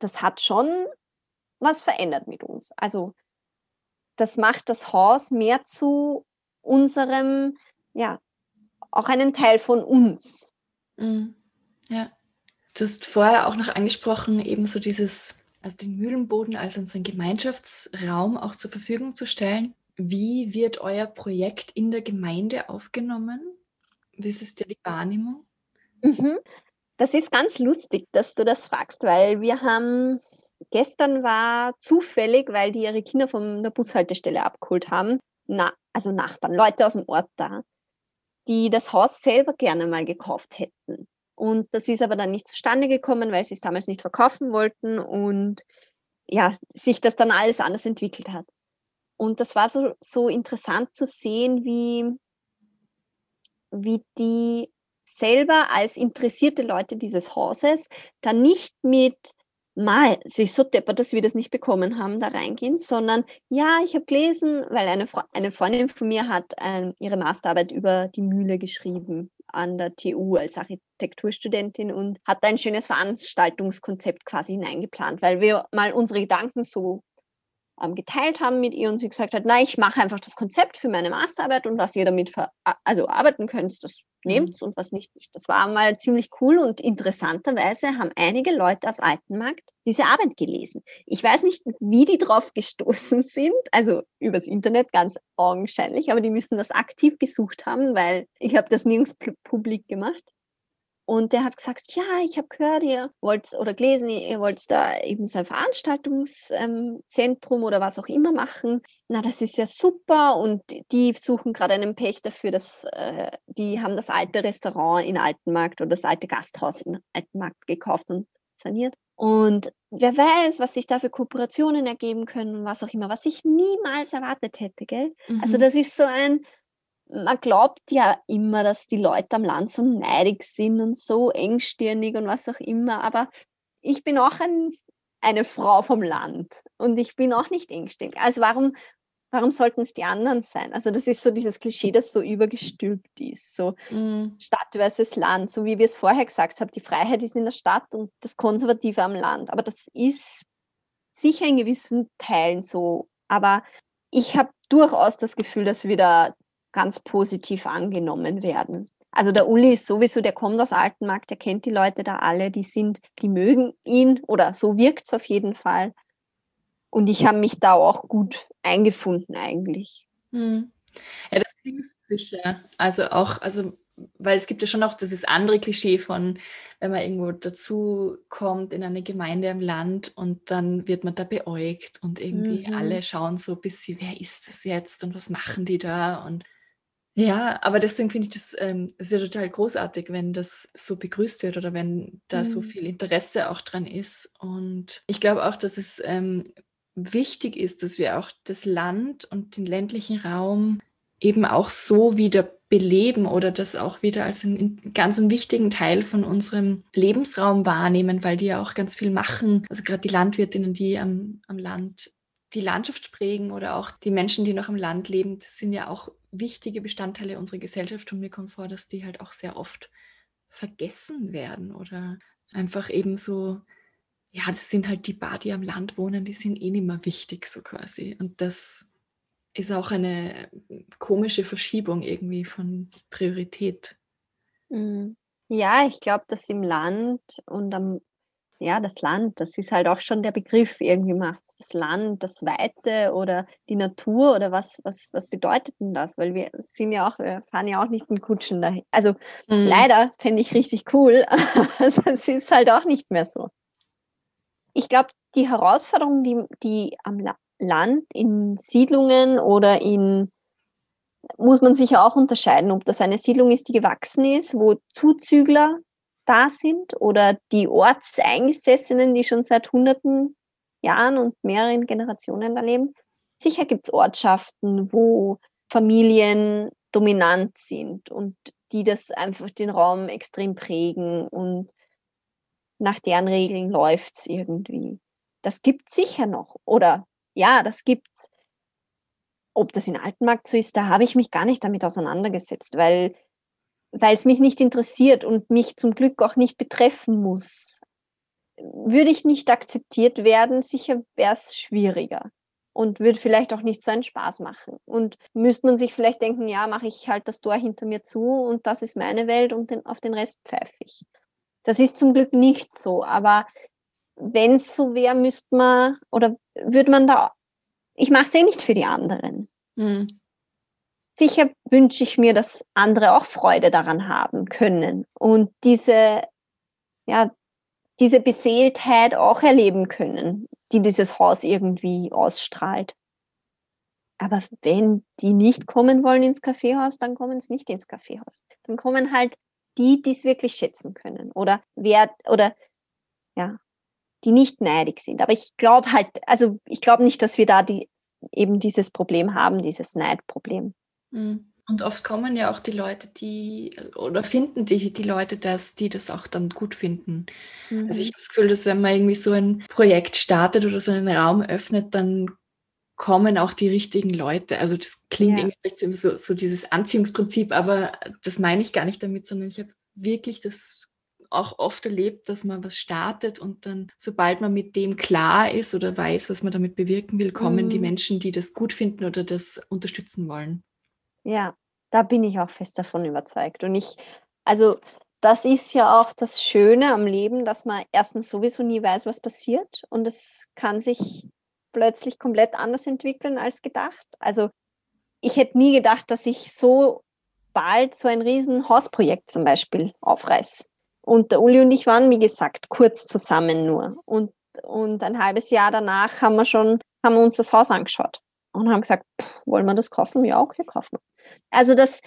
das hat schon was verändert mit uns. Also das macht das Haus mehr zu unserem, ja, auch einen Teil von uns. Mhm. Ja. Du hast vorher auch noch angesprochen, eben so dieses, also den Mühlenboden als unseren Gemeinschaftsraum auch zur Verfügung zu stellen. Wie wird euer Projekt in der Gemeinde aufgenommen? Wie ist dir die Wahrnehmung? Mhm. Das ist ganz lustig, dass du das fragst, weil wir haben gestern war zufällig, weil die ihre Kinder von der Bushaltestelle abgeholt haben, na, also Nachbarn, Leute aus dem Ort da, die das Haus selber gerne mal gekauft hätten. Und das ist aber dann nicht zustande gekommen, weil sie es damals nicht verkaufen wollten und ja, sich das dann alles anders entwickelt hat. Und das war so, so interessant zu sehen, wie, wie die selber als interessierte Leute dieses Hauses dann nicht mit mal sich so deppert, dass wir das nicht bekommen haben, da reingehen, sondern ja, ich habe gelesen, weil eine, eine Freundin von mir hat ähm, ihre Masterarbeit über die Mühle geschrieben an der TU als Architekturstudentin und hat ein schönes Veranstaltungskonzept quasi hineingeplant, weil wir mal unsere Gedanken so ähm, geteilt haben mit ihr und sie gesagt hat, na, ich mache einfach das Konzept für meine Masterarbeit und was ihr damit also arbeiten könnt, das nehmt mhm. und was nicht, nicht. Das war mal ziemlich cool und interessanterweise haben einige Leute aus Altenmarkt diese Arbeit gelesen. Ich weiß nicht, wie die drauf gestoßen [laughs] sind, also übers Internet ganz augenscheinlich, aber die müssen das aktiv gesucht haben, weil ich habe das nirgends publik gemacht. Und der hat gesagt, ja, ich habe gehört, ihr wollt oder gelesen, ihr wollt da eben so ein Veranstaltungszentrum oder was auch immer machen. Na, das ist ja super. Und die suchen gerade einen Pächter für das, äh, die haben das alte Restaurant in Altenmarkt oder das alte Gasthaus in Altenmarkt gekauft und saniert. Und wer weiß, was sich da für Kooperationen ergeben können, was auch immer, was ich niemals erwartet hätte, gell? Also mhm. Also das ist so ein, man glaubt ja immer, dass die Leute am Land so neidig sind und so engstirnig und was auch immer, aber ich bin auch ein, eine Frau vom Land und ich bin auch nicht engstirnig. Also warum, warum sollten es die anderen sein? Also das ist so dieses Klischee, das so übergestülpt ist, so mm. Stadt versus Land, so wie wir es vorher gesagt haben, die Freiheit ist in der Stadt und das Konservative am Land. Aber das ist sicher in gewissen Teilen so, aber ich habe durchaus das Gefühl, dass wir da ganz positiv angenommen werden. Also der Uli ist sowieso, der kommt aus Altenmarkt, der kennt die Leute da alle, die sind, die mögen ihn oder so wirkt es auf jeden Fall. Und ich habe mich da auch gut eingefunden eigentlich. Hm. Ja, das hilft sicher. Also auch, also weil es gibt ja schon auch dieses andere Klischee von, wenn man irgendwo dazu kommt in eine Gemeinde im Land und dann wird man da beäugt und irgendwie mhm. alle schauen so ein bisschen, wer ist das jetzt und was machen die da und ja, aber deswegen finde ich das ähm, ja total großartig, wenn das so begrüßt wird oder wenn da so mhm. viel Interesse auch dran ist. Und ich glaube auch, dass es ähm, wichtig ist, dass wir auch das Land und den ländlichen Raum eben auch so wieder beleben oder das auch wieder als einen ganz einen wichtigen Teil von unserem Lebensraum wahrnehmen, weil die ja auch ganz viel machen. Also gerade die Landwirtinnen, die am, am Land die Landschaft prägen oder auch die Menschen, die noch am Land leben, das sind ja auch wichtige Bestandteile unserer Gesellschaft und mir kommt vor, dass die halt auch sehr oft vergessen werden oder Einfach eben so, ja, das sind halt die paar, die am Land wohnen, die sind eh nicht mehr wichtig, so quasi. Und das ist auch eine komische Verschiebung irgendwie von Priorität. Mhm. Ja, ich glaube, dass im Land und am, ja, das Land, das ist halt auch schon der Begriff irgendwie macht das Land, das Weite oder die Natur oder was, was, was bedeutet denn das? Weil wir sind ja auch, wir fahren ja auch nicht in Kutschen dahin. Also mhm. leider fände ich richtig cool, [laughs] aber das ist halt auch nicht mehr so. Ich glaube, die Herausforderungen, die, die am Land, in Siedlungen oder in muss man sicher auch unterscheiden, ob das eine Siedlung ist, die gewachsen ist, wo Zuzügler da sind oder die Ortseingesessenen, die schon seit hunderten Jahren und mehreren Generationen da leben. Sicher gibt es Ortschaften, wo Familien dominant sind und die das einfach den Raum extrem prägen und nach deren Regeln läuft es irgendwie. Das gibt es sicher noch. Oder ja, das gibt's. Ob das in Altenmarkt so ist, da habe ich mich gar nicht damit auseinandergesetzt, weil weil es mich nicht interessiert und mich zum Glück auch nicht betreffen muss. Würde ich nicht akzeptiert werden, sicher wäre es schwieriger und würde vielleicht auch nicht so einen Spaß machen. Und müsste man sich vielleicht denken, ja, mache ich halt das Tor hinter mir zu und das ist meine Welt und den, auf den Rest pfeife ich. Das ist zum Glück nicht so, aber wenn es so wäre, müsste man oder würde man da, ich mache es eh nicht für die anderen. Mhm sicher wünsche ich mir, dass andere auch Freude daran haben können und diese, ja, diese Beseeltheit auch erleben können, die dieses Haus irgendwie ausstrahlt. Aber wenn die nicht kommen wollen ins Kaffeehaus, dann kommen sie nicht ins Kaffeehaus. Dann kommen halt die, die es wirklich schätzen können oder wer oder ja, die nicht neidig sind. Aber ich glaube halt, also ich glaube nicht, dass wir da die eben dieses Problem haben, dieses Neidproblem. Mhm. Und oft kommen ja auch die Leute, die oder finden die, die Leute das, die das auch dann gut finden. Mhm. Also ich mhm. habe das Gefühl, dass wenn man irgendwie so ein Projekt startet oder so einen Raum öffnet, dann kommen auch die richtigen Leute. Also das klingt ja. irgendwie so, so dieses Anziehungsprinzip, aber das meine ich gar nicht damit, sondern ich habe wirklich das auch oft erlebt, dass man was startet und dann, sobald man mit dem klar ist oder weiß, was man damit bewirken will, kommen mhm. die Menschen, die das gut finden oder das unterstützen wollen. Ja, da bin ich auch fest davon überzeugt. Und ich, also das ist ja auch das Schöne am Leben, dass man erstens sowieso nie weiß, was passiert und es kann sich plötzlich komplett anders entwickeln als gedacht. Also ich hätte nie gedacht, dass ich so bald so ein riesen Hausprojekt zum Beispiel aufreiß. Und der Uli und ich waren, wie gesagt, kurz zusammen nur. Und, und ein halbes Jahr danach haben wir schon, haben wir uns das Haus angeschaut und haben gesagt, pff, wollen wir das kaufen? Ja, okay, kaufen wir. Also das,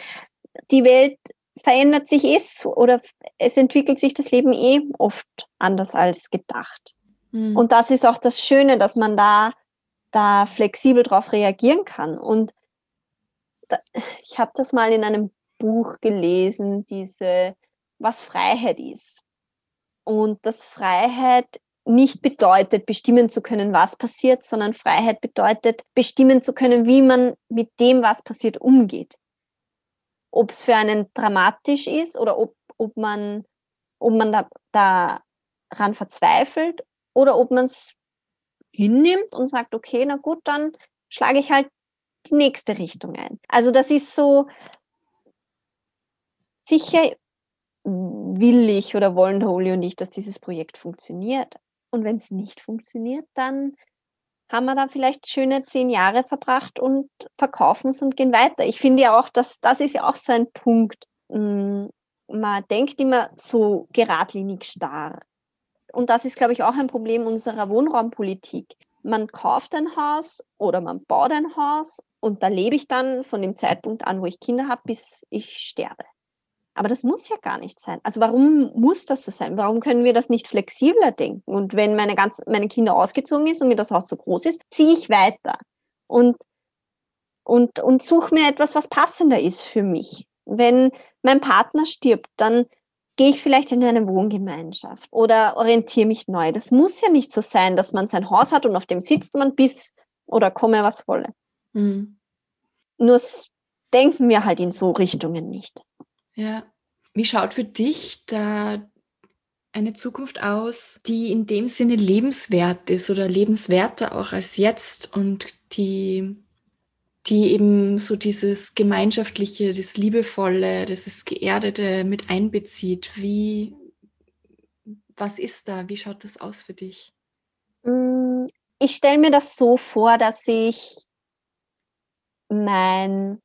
die Welt verändert sich eh oder es entwickelt sich das Leben eh oft anders als gedacht. Mhm. Und das ist auch das Schöne, dass man da, da flexibel darauf reagieren kann. Und da, ich habe das mal in einem Buch gelesen, diese, was Freiheit ist. Und dass Freiheit nicht bedeutet, bestimmen zu können, was passiert, sondern Freiheit bedeutet, bestimmen zu können, wie man mit dem, was passiert, umgeht. Ob es für einen dramatisch ist oder ob, ob man, ob man da, daran verzweifelt oder ob man es hinnimmt und sagt, okay, na gut, dann schlage ich halt die nächste Richtung ein. Also das ist so sicher will ich oder wollen der Uli und ich, dass dieses Projekt funktioniert. Und wenn es nicht funktioniert, dann haben wir da vielleicht schöne zehn Jahre verbracht und verkaufen es und gehen weiter. Ich finde ja auch, dass das ist ja auch so ein Punkt. Hm, man denkt immer so geradlinig starr. Und das ist, glaube ich, auch ein Problem unserer Wohnraumpolitik. Man kauft ein Haus oder man baut ein Haus und da lebe ich dann von dem Zeitpunkt an, wo ich Kinder habe, bis ich sterbe. Aber das muss ja gar nicht sein. Also warum muss das so sein? Warum können wir das nicht flexibler denken? Und wenn meine, ganz, meine Kinder ausgezogen ist und mir das Haus so groß ist, ziehe ich weiter und, und, und suche mir etwas, was passender ist für mich. Wenn mein Partner stirbt, dann gehe ich vielleicht in eine Wohngemeinschaft oder orientiere mich neu. Das muss ja nicht so sein, dass man sein Haus hat und auf dem sitzt man bis oder komme, was wolle. Mhm. Nur denken wir halt in so Richtungen nicht. Ja. Wie schaut für dich da eine Zukunft aus, die in dem Sinne lebenswert ist oder lebenswerter auch als jetzt und die, die eben so dieses Gemeinschaftliche, das Liebevolle, das Geerdete mit einbezieht. Wie, was ist da? Wie schaut das aus für dich? Mm, ich stelle mir das so vor, dass ich mein,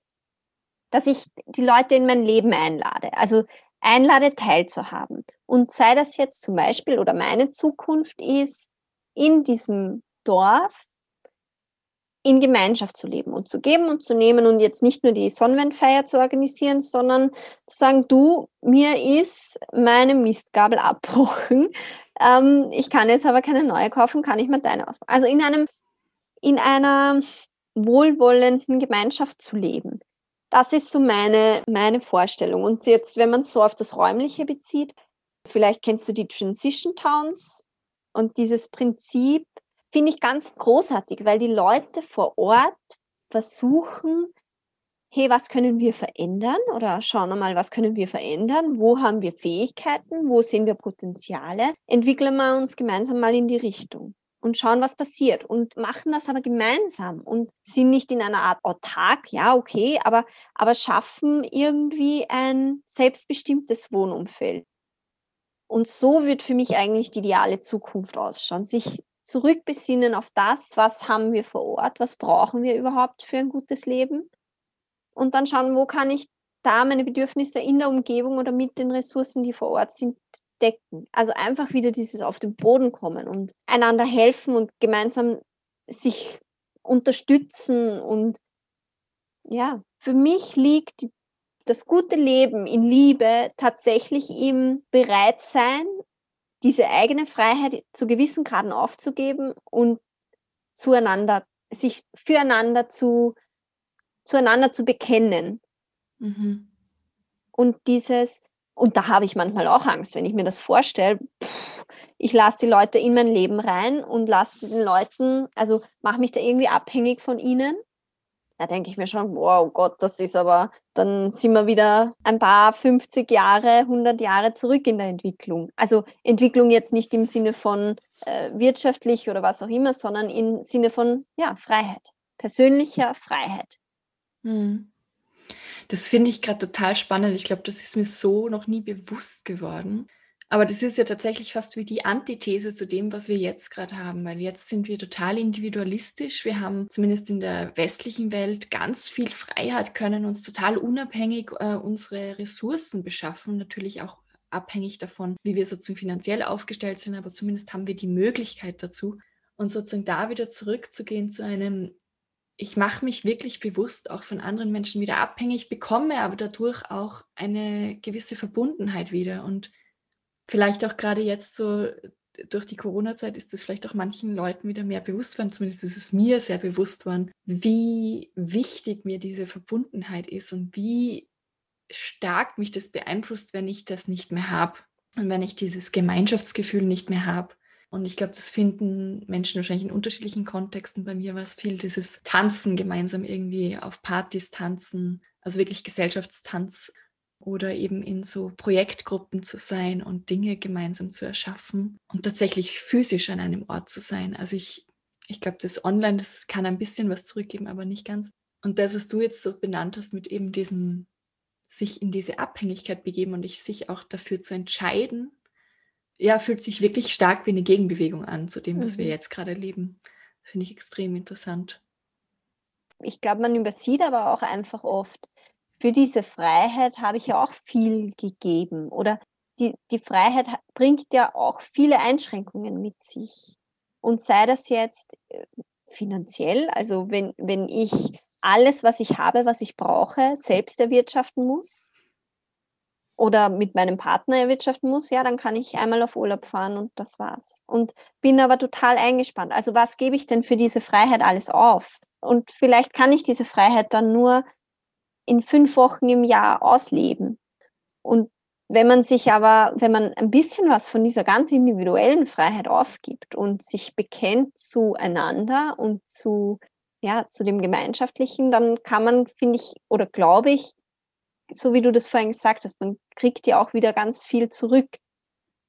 dass ich die Leute in mein Leben einlade. Also einlade, teilzuhaben. Und sei das jetzt zum Beispiel oder meine Zukunft ist, in diesem Dorf in Gemeinschaft zu leben und zu geben und zu nehmen und jetzt nicht nur die Sonnenwendfeier zu organisieren, sondern zu sagen, du, mir ist meine Mistgabel abbrochen. [laughs] Ähm, ich kann jetzt aber keine neue kaufen, kann ich mir deine ausmachen. Also in einem, in einer wohlwollenden Gemeinschaft zu leben. Das ist so meine, meine Vorstellung. Und jetzt, wenn man so auf das Räumliche bezieht, vielleicht kennst du die Transition Towns und dieses Prinzip finde ich ganz großartig, weil die Leute vor Ort versuchen, hey, was können wir verändern? Oder schauen wir mal, was können wir verändern? Wo haben wir Fähigkeiten? Wo sehen wir Potenziale? Entwickeln wir uns gemeinsam mal in die Richtung und schauen, was passiert und machen das aber gemeinsam und sind nicht in einer Art autark, ja, okay, aber, aber schaffen irgendwie ein selbstbestimmtes Wohnumfeld. Und so wird für mich eigentlich die ideale Zukunft ausschauen, sich zurückbesinnen auf das, was haben wir vor Ort, was brauchen wir überhaupt für ein gutes Leben und dann schauen, wo kann ich da meine Bedürfnisse in der Umgebung oder mit den Ressourcen, die vor Ort sind, decken. Also einfach wieder dieses auf den Boden kommen und einander helfen und gemeinsam sich unterstützen. Und ja, für mich liegt das gute Leben in Liebe tatsächlich im Bereitsein, diese eigene Freiheit zu gewissen Graden aufzugeben und zueinander, sich füreinander zu, zueinander zu bekennen. Mhm. Und dieses, und da habe ich manchmal auch Angst, wenn ich mir das vorstelle. Ich lasse die Leute in mein Leben rein und lasse den Leuten, also mache mich da irgendwie abhängig von ihnen. Da denke ich mir schon, wow Gott, das ist aber, dann sind wir wieder ein paar 50 Jahre, 100 Jahre zurück in der Entwicklung. Also Entwicklung jetzt nicht im Sinne von äh, wirtschaftlich oder was auch immer, sondern im Sinne von ja, Freiheit, persönlicher Freiheit. Hm. Das finde ich gerade total spannend. Ich glaube, das ist mir so noch nie bewusst geworden. Aber das ist ja tatsächlich fast wie die Antithese zu dem, was wir jetzt gerade haben, weil jetzt sind wir total individualistisch. Wir haben zumindest in der westlichen Welt ganz viel Freiheit, können uns total unabhängig äh, unsere Ressourcen beschaffen, natürlich auch abhängig davon, wie wir sozusagen finanziell aufgestellt sind, aber zumindest haben wir die Möglichkeit dazu. Und sozusagen da wieder zurückzugehen zu einem ich mache mich wirklich bewusst auch von anderen Menschen wieder abhängig, bekomme aber dadurch auch eine gewisse Verbundenheit wieder. Und vielleicht auch gerade jetzt so durch die Corona-Zeit ist es vielleicht auch manchen Leuten wieder mehr bewusst worden, zumindest ist es mir sehr bewusst worden, wie wichtig mir diese Verbundenheit ist und wie stark mich das beeinflusst, wenn ich das nicht mehr habe und wenn ich dieses Gemeinschaftsgefühl nicht mehr habe. Und ich glaube, das finden Menschen wahrscheinlich in unterschiedlichen Kontexten. Bei mir war es viel dieses Tanzen gemeinsam irgendwie auf Partys tanzen, also wirklich Gesellschaftstanz oder eben in so Projektgruppen zu sein und Dinge gemeinsam zu erschaffen und tatsächlich physisch an einem Ort zu sein. Also ich, ich glaube, das Online, das kann ein bisschen was zurückgeben, aber nicht ganz. Und das, was du jetzt so benannt hast, mit eben diesem sich in diese Abhängigkeit begeben und sich auch dafür zu entscheiden, ja, fühlt sich wirklich stark wie eine Gegenbewegung an zu dem, was mhm. wir jetzt gerade erleben. Finde ich extrem interessant. Ich glaube, man übersieht aber auch einfach oft, für diese Freiheit habe ich ja auch viel gegeben. Oder die, die Freiheit bringt ja auch viele Einschränkungen mit sich. Und sei das jetzt äh, finanziell, also wenn, wenn ich alles, was ich habe, was ich brauche, selbst erwirtschaften muss, oder mit meinem Partner erwirtschaften muss, ja, dann kann ich einmal auf Urlaub fahren und das war's. Und bin aber total eingespannt. Also was gebe ich denn für diese Freiheit alles auf? Und vielleicht kann ich diese Freiheit dann nur in fünf Wochen im Jahr ausleben. Und wenn man sich aber, wenn man ein bisschen was von dieser ganz individuellen Freiheit aufgibt und sich bekennt zueinander und zu, ja, zu dem Gemeinschaftlichen, dann kann man, finde ich, oder glaube ich, so wie du das vorhin gesagt hast, man kriegt ja auch wieder ganz viel zurück.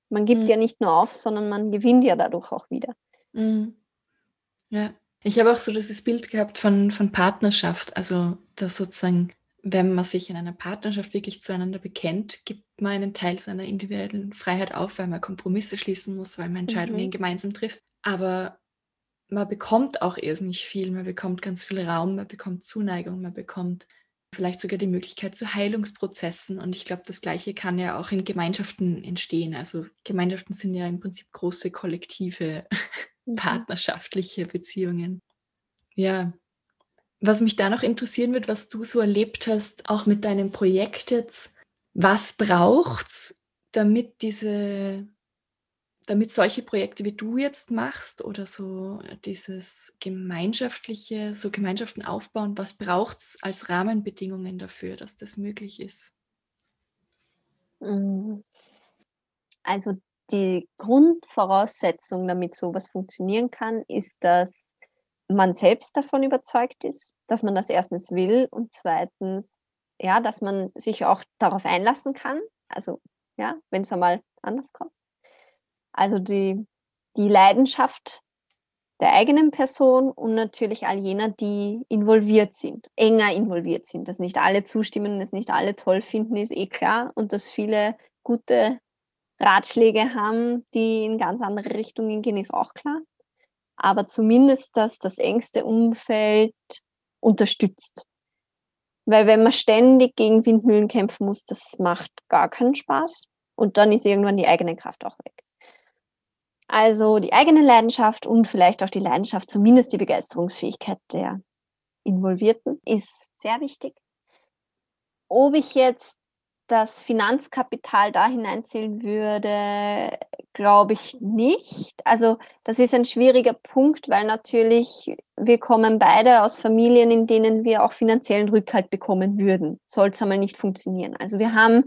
Man gibt mhm. ja nicht nur auf, sondern man gewinnt ja dadurch auch wieder. Mhm. Ja, ich habe auch so dieses Bild gehabt von, von Partnerschaft, also dass sozusagen, wenn man sich in einer Partnerschaft wirklich zueinander bekennt, gibt man einen Teil seiner individuellen Freiheit auf, weil man Kompromisse schließen muss, weil man Entscheidungen mhm. gemeinsam trifft. Aber man bekommt auch irrsinnig viel, man bekommt ganz viel Raum, man bekommt Zuneigung, man bekommt vielleicht sogar die Möglichkeit zu Heilungsprozessen. Und ich glaube, das Gleiche kann ja auch in Gemeinschaften entstehen. Also Gemeinschaften sind ja im Prinzip große kollektive, mhm. partnerschaftliche Beziehungen. Ja. Was mich da noch interessieren wird, was du so erlebt hast, auch mit deinem Projekt jetzt, was braucht's, damit diese damit solche Projekte wie du jetzt machst oder so dieses gemeinschaftliche, so Gemeinschaften aufbauen, was braucht es als Rahmenbedingungen dafür, dass das möglich ist? Mm. Also die Grundvoraussetzung, damit sowas funktionieren kann, ist, dass man selbst davon überzeugt ist, dass man das erstens will und zweitens, ja, dass man sich auch darauf einlassen kann. Also, ja, wenn es einmal anders kommt. Also die, die Leidenschaft der eigenen Person und natürlich all jener, die involviert sind, enger involviert sind. Dass nicht alle zustimmen, dass nicht alle toll finden, ist eh klar. Und dass viele gute Ratschläge haben, die in ganz andere Richtungen gehen, ist auch klar. Aber zumindest, dass das engste Umfeld unterstützt. Weil wenn man ständig gegen Windmühlen kämpfen muss, das macht gar keinen Spaß. Und dann ist irgendwann die eigene Kraft auch weg. Also die eigene Leidenschaft und vielleicht auch die Leidenschaft, zumindest die Begeisterungsfähigkeit der Involvierten ist sehr wichtig. Ob ich jetzt das Finanzkapital da hineinzählen würde, glaube ich nicht. Also das ist ein schwieriger Punkt, weil natürlich wir kommen beide aus Familien, in denen wir auch finanziellen Rückhalt bekommen würden. Soll es einmal nicht funktionieren. Also wir haben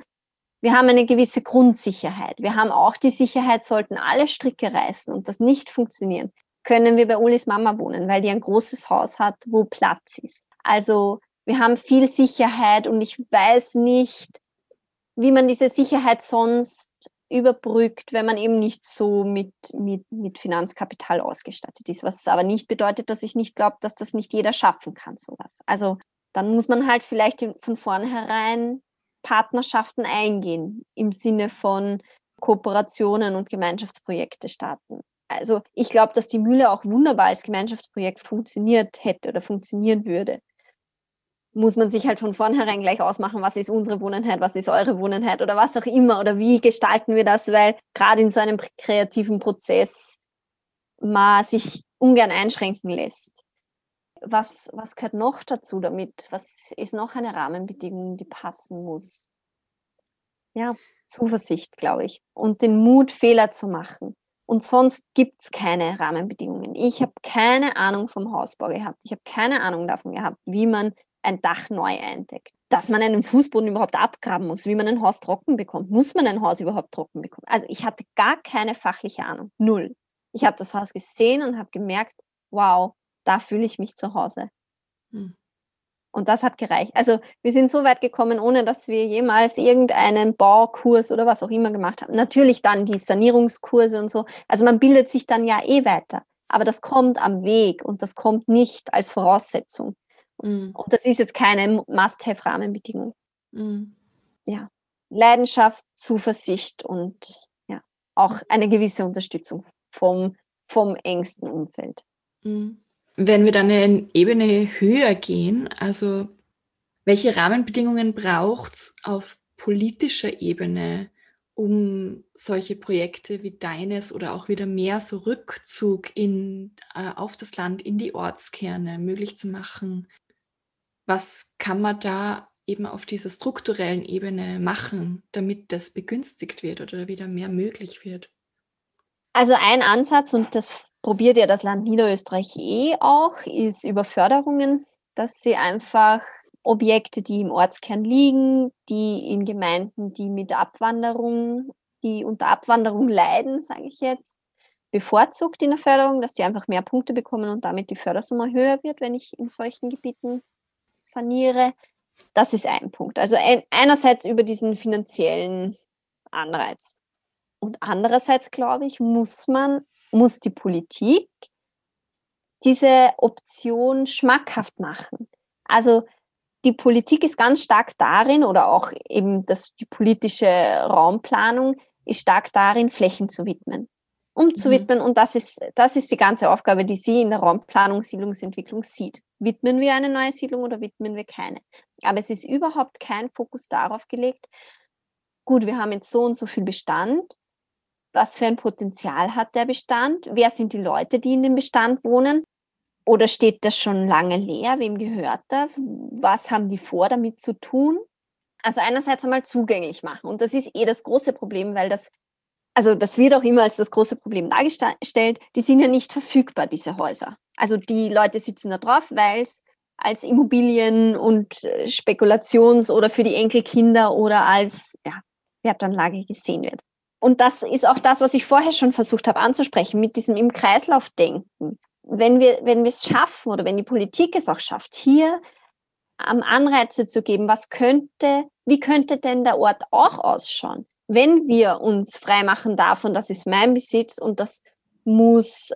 wir haben eine gewisse Grundsicherheit. Wir haben auch die Sicherheit, sollten alle Stricke reißen und das nicht funktionieren, können wir bei Ulis Mama wohnen, weil die ein großes Haus hat, wo Platz ist. Also wir haben viel Sicherheit und ich weiß nicht, wie man diese Sicherheit sonst überbrückt, wenn man eben nicht so mit, mit, mit Finanzkapital ausgestattet ist. Was aber nicht bedeutet, dass ich nicht glaube, dass das nicht jeder schaffen kann, sowas. Also dann muss man halt vielleicht von vornherein Partnerschaften eingehen im Sinne von Kooperationen und Gemeinschaftsprojekte starten. Also ich glaube, dass die Mühle auch wunderbar als Gemeinschaftsprojekt funktioniert hätte oder funktionieren würde. Muss man sich halt von vornherein gleich ausmachen, was ist unsere Wohneinheit, was ist eure Wohneinheit oder was auch immer oder wie gestalten wir das, weil gerade in so einem kreativen Prozess man sich ungern einschränken lässt was, was gehört noch dazu damit? Was ist noch eine Rahmenbedingung, die passen muss? Ja, Zuversicht, glaube ich. Und den Mut, Fehler zu machen. Und sonst gibt es keine Rahmenbedingungen. Ich habe keine Ahnung vom Hausbau gehabt. Ich habe keine Ahnung davon gehabt, wie man ein Dach neu eindeckt. Dass man einen Fußboden überhaupt abgraben muss, wie man ein Haus trocken bekommt. Muss man ein Haus überhaupt trocken bekommen? Also ich hatte gar keine fachliche Ahnung. Null. Ich habe das Haus gesehen und habe gemerkt, wow, da fühle ich mich zu Hause. Hm. Und das hat gereicht. Also wir sind so weit gekommen, ohne dass wir jemals irgendeinen Baukurs oder was auch immer gemacht haben. Natürlich dann die Sanierungskurse und so. Also man bildet sich dann ja eh weiter. Aber das kommt am Weg und das kommt nicht als Voraussetzung. Mhm. Und das ist jetzt keine Must-Have-Rahmenbedingung. Mhm. Ja. Leidenschaft, Zuversicht und ja, auch eine gewisse Unterstützung vom, vom engsten Umfeld. Mhm. Wenn wir dann eine Ebene höher gehen, also welche Rahmenbedingungen braucht es auf politischer Ebene, um solche Projekte wie deines oder auch wieder mehr so Rückzug in, äh, auf das Land, in die Ortskerne möglich zu machen? Was kann man da eben auf dieser strukturellen Ebene machen, damit das begünstigt wird oder wieder mehr möglich wird? Also ein Ansatz, und das probiert ja das Land Niederösterreich eh auch, ist über Förderungen, dass sie einfach Objekte, die im Ortskern liegen, die in Gemeinden, die mit Abwanderung, die unter Abwanderung leiden, sage ich jetzt, bevorzugt in der Förderung, dass die einfach mehr Punkte bekommen und damit die Fördersumme höher wird, wenn ich in solchen Gebieten saniere. Das ist ein Punkt. Also ein, einerseits über diesen finanziellen Anreiz. Und andererseits, glaube ich, muss man, muss die Politik diese Option schmackhaft machen. Also die Politik ist ganz stark darin oder auch eben das, die politische Raumplanung ist stark darin, Flächen zu widmen, umzuwidmen. Mhm. Und das ist, das ist die ganze Aufgabe, die sie in der Raumplanung, Siedlungsentwicklung sieht. Widmen wir eine neue Siedlung oder widmen wir keine? Aber es ist überhaupt kein Fokus darauf gelegt, gut, wir haben jetzt so und so viel Bestand. Was für ein Potenzial hat der Bestand? Wer sind die Leute, die in dem Bestand wohnen? Oder steht das schon lange leer? Wem gehört das? Was haben die vor, damit zu tun? Also einerseits einmal zugänglich machen. Und das ist eh das große Problem, weil das, also das wird auch immer als das große Problem dargestellt. Die sind ja nicht verfügbar, diese Häuser. Also die Leute sitzen da drauf, weil es als Immobilien und äh, Spekulations- oder für die Enkelkinder oder als ja, Wertanlage gesehen wird. Und das ist auch das, was ich vorher schon versucht habe anzusprechen, mit diesem im Kreislauf denken. Wenn wir, wenn wir es schaffen oder wenn die Politik es auch schafft, hier am Anreize zu geben, was könnte, wie könnte denn der Ort auch ausschauen, wenn wir uns freimachen davon, das ist mein Besitz und das muss,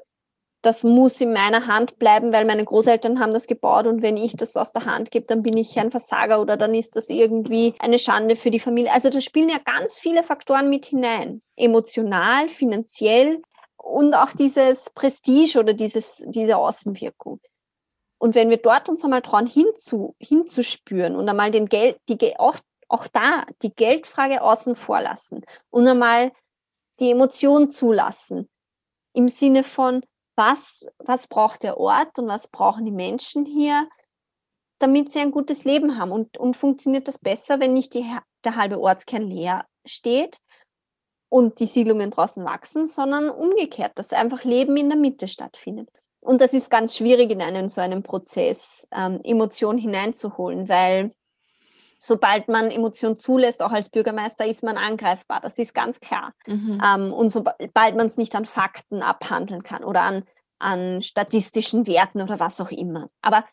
das muss in meiner Hand bleiben, weil meine Großeltern haben das gebaut und wenn ich das aus der Hand gebe, dann bin ich ein Versager oder dann ist das irgendwie eine Schande für die Familie. Also da spielen ja ganz viele Faktoren mit hinein. Emotional, finanziell, und auch dieses Prestige oder dieses, diese Außenwirkung. Und wenn wir dort uns einmal trauen, hinzu, hinzuspüren und einmal den Geld, die, auch, auch da die Geldfrage außen vor lassen und einmal die Emotion zulassen, im Sinne von, was, was braucht der Ort und was brauchen die Menschen hier, damit sie ein gutes Leben haben. Und, und funktioniert das besser, wenn nicht die, der halbe Ortskern leer steht, und die Siedlungen draußen wachsen, sondern umgekehrt, dass einfach Leben in der Mitte stattfindet. Und das ist ganz schwierig in einen so einen Prozess, ähm, Emotion hineinzuholen, weil sobald man Emotion zulässt, auch als Bürgermeister, ist man angreifbar. Das ist ganz klar. Mhm. Ähm, und sobald man es nicht an Fakten abhandeln kann oder an, an statistischen Werten oder was auch immer. Aber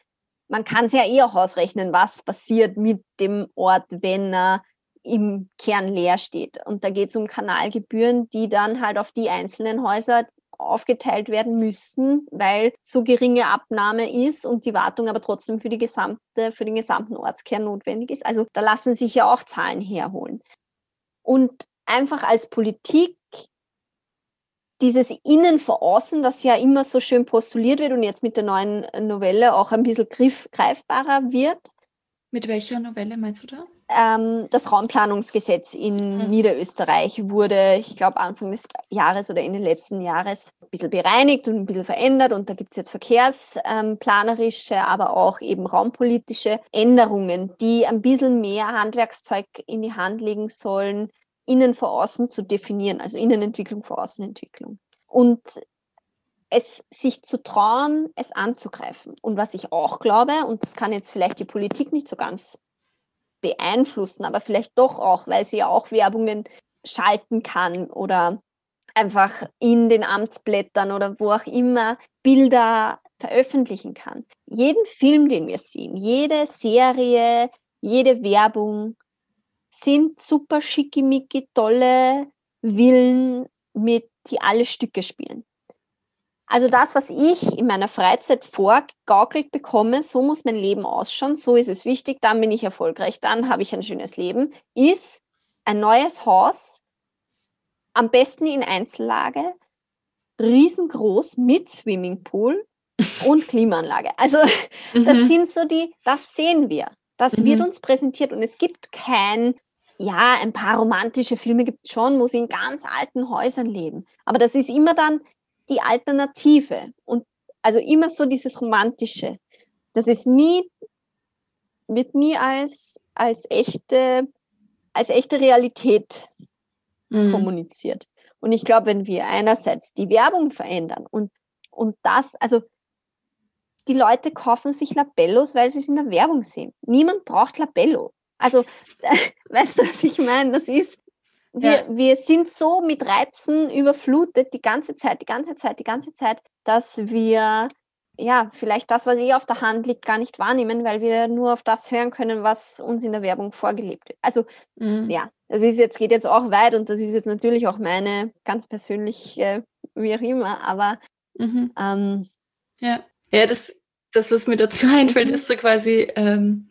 man kann es ja eh auch ausrechnen, was passiert mit dem Ort, wenn er im Kern leer steht. Und da geht es um Kanalgebühren, die dann halt auf die einzelnen Häuser aufgeteilt werden müssten, weil so geringe Abnahme ist und die Wartung aber trotzdem für die gesamte, für den gesamten Ortskern notwendig ist. Also da lassen sich ja auch Zahlen herholen. Und einfach als Politik dieses Innen vor Außen, das ja immer so schön postuliert wird und jetzt mit der neuen Novelle auch ein bisschen griff, greifbarer wird. Mit welcher Novelle meinst du da? Ähm, das Raumplanungsgesetz in mhm. Niederösterreich wurde, ich glaube, Anfang des Jahres oder in den letzten Jahres ein bisschen bereinigt und ein bisschen verändert. Und da gibt es jetzt verkehrsplanerische, ähm, aber auch eben raumpolitische Änderungen, die ein bisschen mehr Handwerkszeug in die Hand legen sollen, innen vor außen zu definieren, also Innenentwicklung vor Außenentwicklung. Und es sich zu trauen, es anzugreifen. Und was ich auch glaube, und das kann jetzt vielleicht die Politik nicht so ganz beeinflussen, aber vielleicht doch auch, weil sie ja auch Werbungen schalten kann oder einfach in den Amtsblättern oder wo auch immer Bilder veröffentlichen kann. Jeden Film, den wir sehen, jede Serie, jede Werbung sind super schickimicki tolle Villen, mit die alle Stücke spielen. Also das, was ich in meiner Freizeit vorgegaukelt bekomme, so muss mein Leben ausschauen, so ist es wichtig, dann bin ich erfolgreich, dann habe ich ein schönes Leben, ist ein neues Haus, am besten in Einzellage, riesengroß mit Swimmingpool und [laughs] Klimaanlage. Also mhm. das sind so die, das sehen wir. Das mhm. wird uns präsentiert und es gibt kein, ja, ein paar romantische Filme gibt es schon, wo sie in ganz alten Häusern leben. Aber das ist immer dann die Alternative und also immer so dieses Romantische. Das ist nie, wird nie als, als echte, als echte Realität mhm. kommuniziert. Und ich glaube, wenn wir einerseits die Werbung verändern und, und das, also die Leute kaufen sich Labellos, weil sie es in der Werbung sehen. Niemand braucht Labello. Also, [laughs] weißt du, was ich meine? Das ist, wir, ja. wir sind so mit Reizen überflutet die ganze Zeit, die ganze Zeit, die ganze Zeit, dass wir ja vielleicht das, was eh auf der Hand liegt, gar nicht wahrnehmen, weil wir nur auf das hören können, was uns in der Werbung vorgelebt wird. Also mhm. ja, das ist jetzt, geht jetzt auch weit und das ist jetzt natürlich auch meine ganz persönliche, wie auch immer, aber mhm. ähm, ja. Ja, das, das, was mir dazu [laughs] einfällt, mhm. ist so quasi ähm,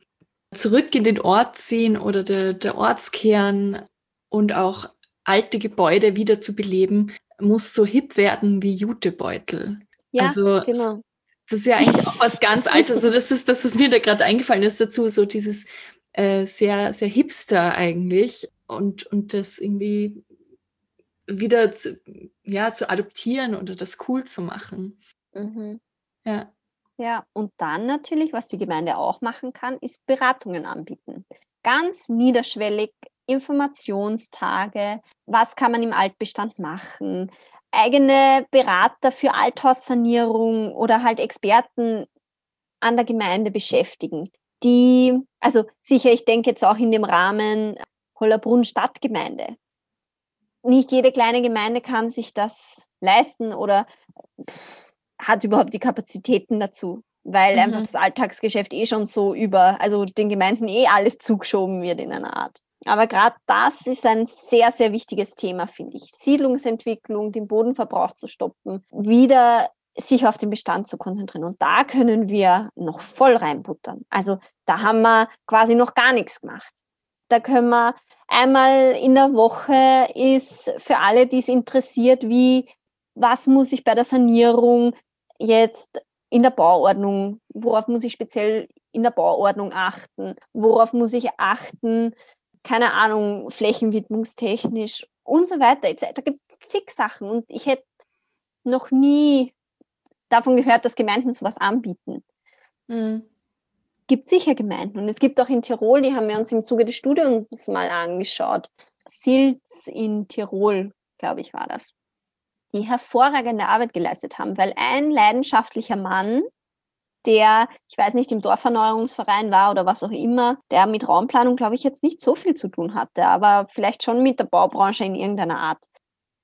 zurück in den Ort ziehen oder der, der Ortskern und auch alte Gebäude wieder zu beleben, muss so hip werden wie Jutebeutel. Ja, also, genau. Das ist ja eigentlich auch was ganz [laughs] Altes. Also das ist das, was mir da gerade eingefallen ist dazu, so dieses äh, sehr, sehr hipster eigentlich und, und das irgendwie wieder zu, ja, zu adoptieren oder das cool zu machen. Mhm. Ja. Ja, und dann natürlich, was die Gemeinde auch machen kann, ist Beratungen anbieten. Ganz niederschwellig, Informationstage, was kann man im Altbestand machen, eigene Berater für Althaussanierung oder halt Experten an der Gemeinde beschäftigen, die, also sicher, ich denke jetzt auch in dem Rahmen Hollerbrunn Stadtgemeinde. Nicht jede kleine Gemeinde kann sich das leisten oder pff, hat überhaupt die Kapazitäten dazu, weil mhm. einfach das Alltagsgeschäft eh schon so über, also den Gemeinden eh alles zugeschoben wird in einer Art. Aber gerade das ist ein sehr, sehr wichtiges Thema, finde ich. Siedlungsentwicklung, den Bodenverbrauch zu stoppen, wieder sich auf den Bestand zu konzentrieren. Und da können wir noch voll reinbuttern. Also da haben wir quasi noch gar nichts gemacht. Da können wir einmal in der Woche ist für alle, die es interessiert, wie, was muss ich bei der Sanierung jetzt in der Bauordnung, worauf muss ich speziell in der Bauordnung achten, worauf muss ich achten, keine Ahnung, flächenwidmungstechnisch und so weiter. Da gibt es zig Sachen und ich hätte noch nie davon gehört, dass Gemeinden sowas anbieten. Mhm. Gibt sicher Gemeinden und es gibt auch in Tirol, die haben wir uns im Zuge des Studiums mal angeschaut. Silz in Tirol, glaube ich, war das die hervorragende Arbeit geleistet haben, weil ein leidenschaftlicher Mann, der, ich weiß nicht, im Dorferneuerungsverein war oder was auch immer, der mit Raumplanung, glaube ich, jetzt nicht so viel zu tun hatte, aber vielleicht schon mit der Baubranche in irgendeiner Art.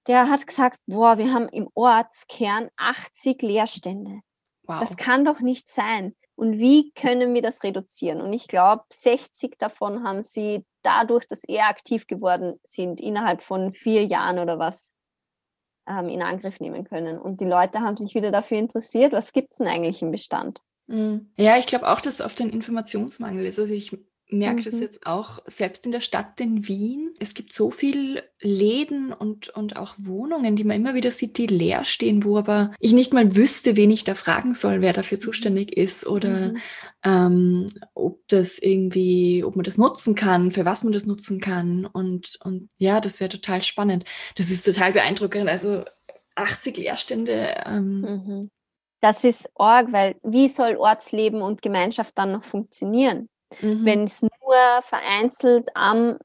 Der hat gesagt, boah, wir haben im Ortskern 80 Leerstände. Wow. Das kann doch nicht sein. Und wie können wir das reduzieren? Und ich glaube, 60 davon haben sie dadurch, dass eher aktiv geworden sind, innerhalb von vier Jahren oder was, ähm, in Angriff nehmen können. Und die Leute haben sich wieder dafür interessiert, was gibt es denn eigentlich im Bestand? Mhm. Ja, ich glaube auch, dass es oft ein Informationsmangel ist. Also ich merke mhm. das jetzt auch selbst in der Stadt in Wien. Es gibt so viele Läden und, und auch Wohnungen, die man immer wieder sieht, die leer stehen, wo aber ich nicht mal wüsste, wen ich da fragen soll, wer dafür mhm. zuständig ist oder mhm. ähm, ob das irgendwie, ob man das nutzen kann, für was man das nutzen kann. Und, und ja, das wäre total spannend. Das ist total beeindruckend. Also 80 Leerstände. Ähm, mhm. Das ist arg, weil wie soll Ortsleben und Gemeinschaft dann noch funktionieren? Mhm. Wenn es nur vereinzelt am,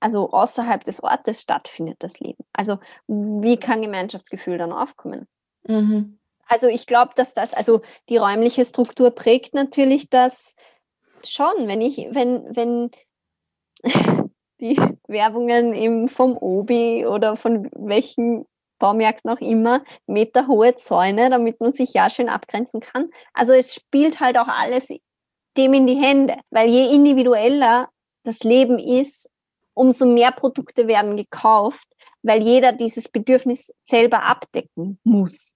also außerhalb des Ortes stattfindet, das Leben. Also wie kann Gemeinschaftsgefühl dann aufkommen? Mhm. Also ich glaube, dass das, also die räumliche Struktur prägt natürlich das schon. Wenn ich, wenn, wenn [laughs] die Werbungen im, vom Obi oder von welchen Baumärkten auch immer, meterhohe Zäune, damit man sich ja schön abgrenzen kann. Also es spielt halt auch alles dem in die Hände. Weil je individueller das Leben ist, umso mehr Produkte werden gekauft, weil jeder dieses Bedürfnis selber abdecken muss.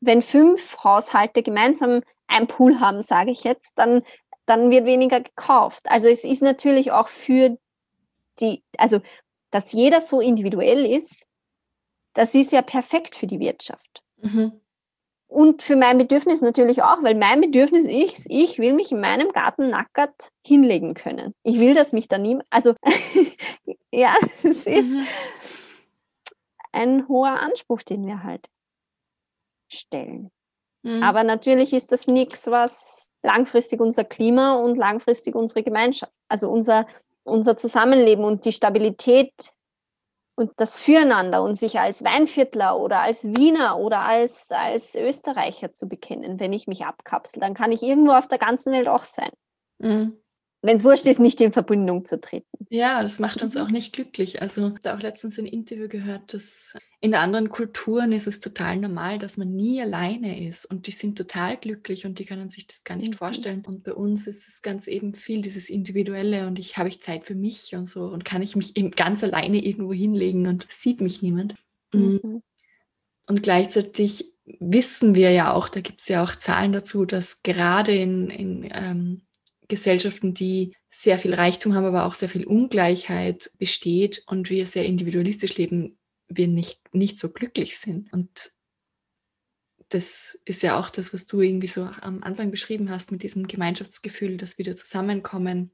Wenn fünf Haushalte gemeinsam ein Pool haben, sage ich jetzt, dann, dann wird weniger gekauft. Also es ist natürlich auch für die, also dass jeder so individuell ist, das ist ja perfekt für die Wirtschaft. Mhm und für mein Bedürfnis natürlich auch, weil mein Bedürfnis ist, ich will mich in meinem Garten nackert hinlegen können. Ich will, dass mich da niemand, also [laughs] ja, es ist mhm. ein hoher Anspruch, den wir halt stellen. Mhm. Aber natürlich ist das nichts, was langfristig unser Klima und langfristig unsere Gemeinschaft, also unser, unser Zusammenleben und die Stabilität und das Füreinander und sich als Weinviertler oder als Wiener oder als, als Österreicher zu bekennen, wenn ich mich abkapsel, dann kann ich irgendwo auf der ganzen Welt auch sein. Mhm. Wenn es wurscht ist, nicht in Verbindung zu treten. Ja, das macht uns mhm. auch nicht glücklich. Also, ich habe auch letztens ein Interview gehört, dass in anderen Kulturen ist es total normal, dass man nie alleine ist und die sind total glücklich und die können sich das gar nicht mhm. vorstellen. Und bei uns ist es ganz eben viel dieses Individuelle und ich habe ich Zeit für mich und so und kann ich mich eben ganz alleine irgendwo hinlegen und sieht mich niemand. Mm. Mhm. Und gleichzeitig wissen wir ja auch, da gibt es ja auch Zahlen dazu, dass gerade in, in ähm, Gesellschaften, die sehr viel Reichtum haben, aber auch sehr viel Ungleichheit besteht und wir sehr individualistisch leben, wir nicht, nicht so glücklich sind. Und das ist ja auch das, was du irgendwie so am Anfang beschrieben hast, mit diesem Gemeinschaftsgefühl, dass wir zusammenkommen,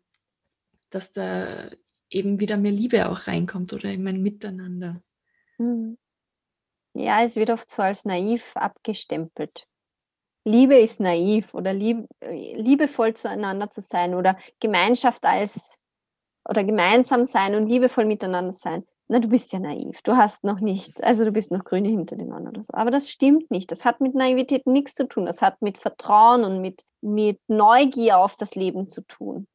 dass da eben wieder mehr Liebe auch reinkommt oder eben ein Miteinander. Mhm. Ja, es wird oft so als naiv abgestempelt. Liebe ist naiv oder lieb, liebevoll zueinander zu sein oder Gemeinschaft als oder gemeinsam sein und liebevoll miteinander sein. Na, du bist ja naiv. Du hast noch nicht, also du bist noch grüne hinter den Ohren oder so. Aber das stimmt nicht. Das hat mit Naivität nichts zu tun. Das hat mit Vertrauen und mit, mit Neugier auf das Leben zu tun.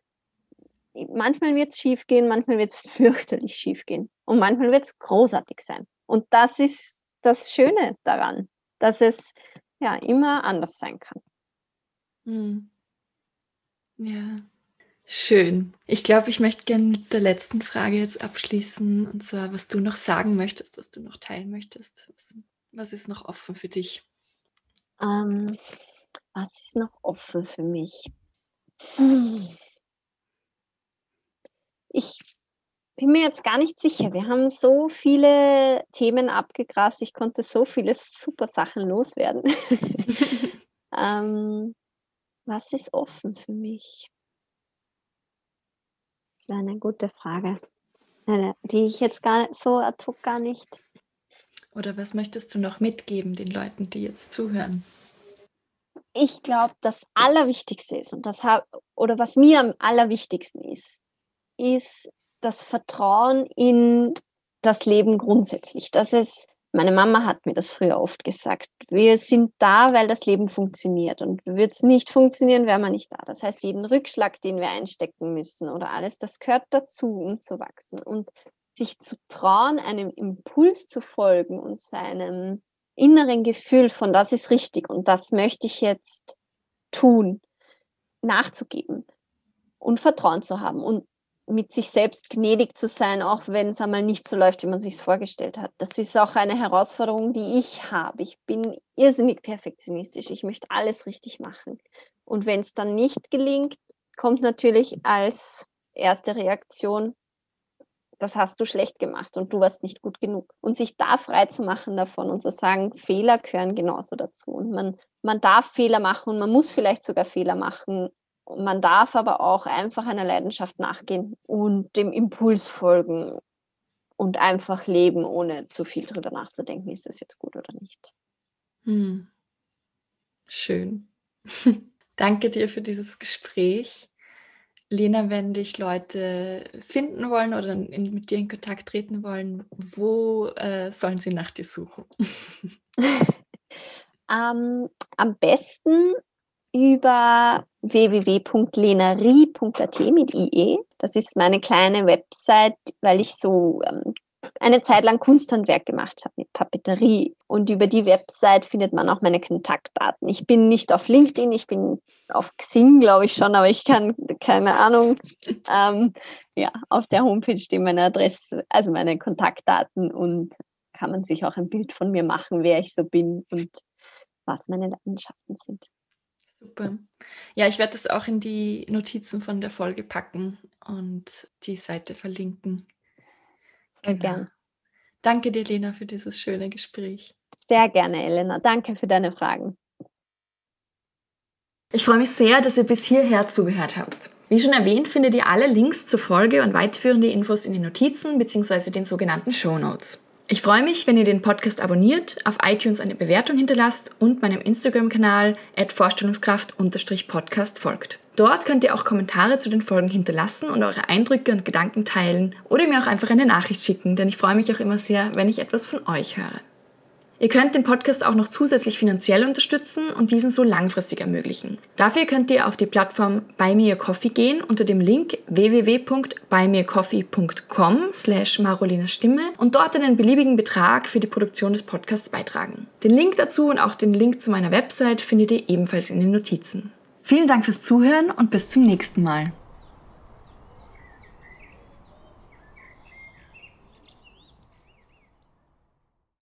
Manchmal wird es schief gehen, manchmal wird es [laughs] fürchterlich schief gehen und manchmal wird es großartig sein. Und das ist das Schöne daran, dass es ja immer anders sein kann. Hm. Ja, schön. Ich glaube, ich möchte gerne mit der letzten Frage jetzt abschließen. Und zwar, was du noch sagen möchtest, was du noch teilen möchtest. Was, was ist noch offen für dich? Ähm, was ist noch offen für mich? Ich bin mir jetzt gar nicht sicher. Wir haben so viele Themen abgegrast. Ich konnte so viele super Sachen loswerden. [laughs] ähm, was ist offen für mich? Das ist eine gute Frage, die ich jetzt gar so ad hoc gar nicht. Oder was möchtest du noch mitgeben den Leuten, die jetzt zuhören? Ich glaube, das Allerwichtigste ist und das oder was mir am allerwichtigsten ist, ist das Vertrauen in das Leben grundsätzlich. Das ist, meine Mama hat mir das früher oft gesagt. Wir sind da, weil das Leben funktioniert. Und würde es nicht funktionieren, wäre man nicht da. Das heißt, jeden Rückschlag, den wir einstecken müssen oder alles, das gehört dazu, um zu wachsen. Und sich zu trauen, einem Impuls zu folgen und seinem inneren Gefühl von das ist richtig und das möchte ich jetzt tun, nachzugeben und Vertrauen zu haben. Und mit sich selbst gnädig zu sein, auch wenn es einmal nicht so läuft, wie man sich es vorgestellt hat. Das ist auch eine Herausforderung, die ich habe. Ich bin irrsinnig perfektionistisch. Ich möchte alles richtig machen. Und wenn es dann nicht gelingt, kommt natürlich als erste Reaktion, das hast du schlecht gemacht und du warst nicht gut genug. Und sich da frei zu machen davon und zu sagen, Fehler gehören genauso dazu. Und man, man darf Fehler machen und man muss vielleicht sogar Fehler machen, man darf aber auch einfach einer Leidenschaft nachgehen und dem Impuls folgen und einfach leben, ohne zu viel drüber nachzudenken, ist das jetzt gut oder nicht. Hm. Schön. [laughs] Danke dir für dieses Gespräch. Lena, wenn dich Leute finden wollen oder in, mit dir in Kontakt treten wollen, wo äh, sollen sie nach dir suchen? [laughs] [laughs] ähm, am besten über www.lenarie.at mit IE. Das ist meine kleine Website, weil ich so ähm, eine Zeit lang Kunsthandwerk gemacht habe mit Papeterie. Und über die Website findet man auch meine Kontaktdaten. Ich bin nicht auf LinkedIn, ich bin auf Xing, glaube ich schon, aber ich kann, keine Ahnung. Ähm, ja, auf der Homepage stehen meine Adresse, also meine Kontaktdaten und kann man sich auch ein Bild von mir machen, wer ich so bin und was meine Leidenschaften sind. Super. Ja, ich werde das auch in die Notizen von der Folge packen und die Seite verlinken. Sehr genau. gern. Danke dir, Lena, für dieses schöne Gespräch. Sehr gerne, Elena. Danke für deine Fragen. Ich freue mich sehr, dass ihr bis hierher zugehört habt. Wie schon erwähnt, findet ihr alle Links zur Folge und weiterführende Infos in den Notizen bzw. den sogenannten Show Notes. Ich freue mich, wenn ihr den Podcast abonniert, auf iTunes eine Bewertung hinterlasst und meinem Instagram-Kanal vorstellungskraft-podcast folgt. Dort könnt ihr auch Kommentare zu den Folgen hinterlassen und eure Eindrücke und Gedanken teilen oder mir auch einfach eine Nachricht schicken, denn ich freue mich auch immer sehr, wenn ich etwas von euch höre. Ihr könnt den Podcast auch noch zusätzlich finanziell unterstützen und diesen so langfristig ermöglichen. Dafür könnt ihr auf die Plattform Buy Me a Coffee gehen unter dem Link www.buymeacoffee.com slash Marolinas Stimme und dort einen beliebigen Betrag für die Produktion des Podcasts beitragen. Den Link dazu und auch den Link zu meiner Website findet ihr ebenfalls in den Notizen. Vielen Dank fürs Zuhören und bis zum nächsten Mal.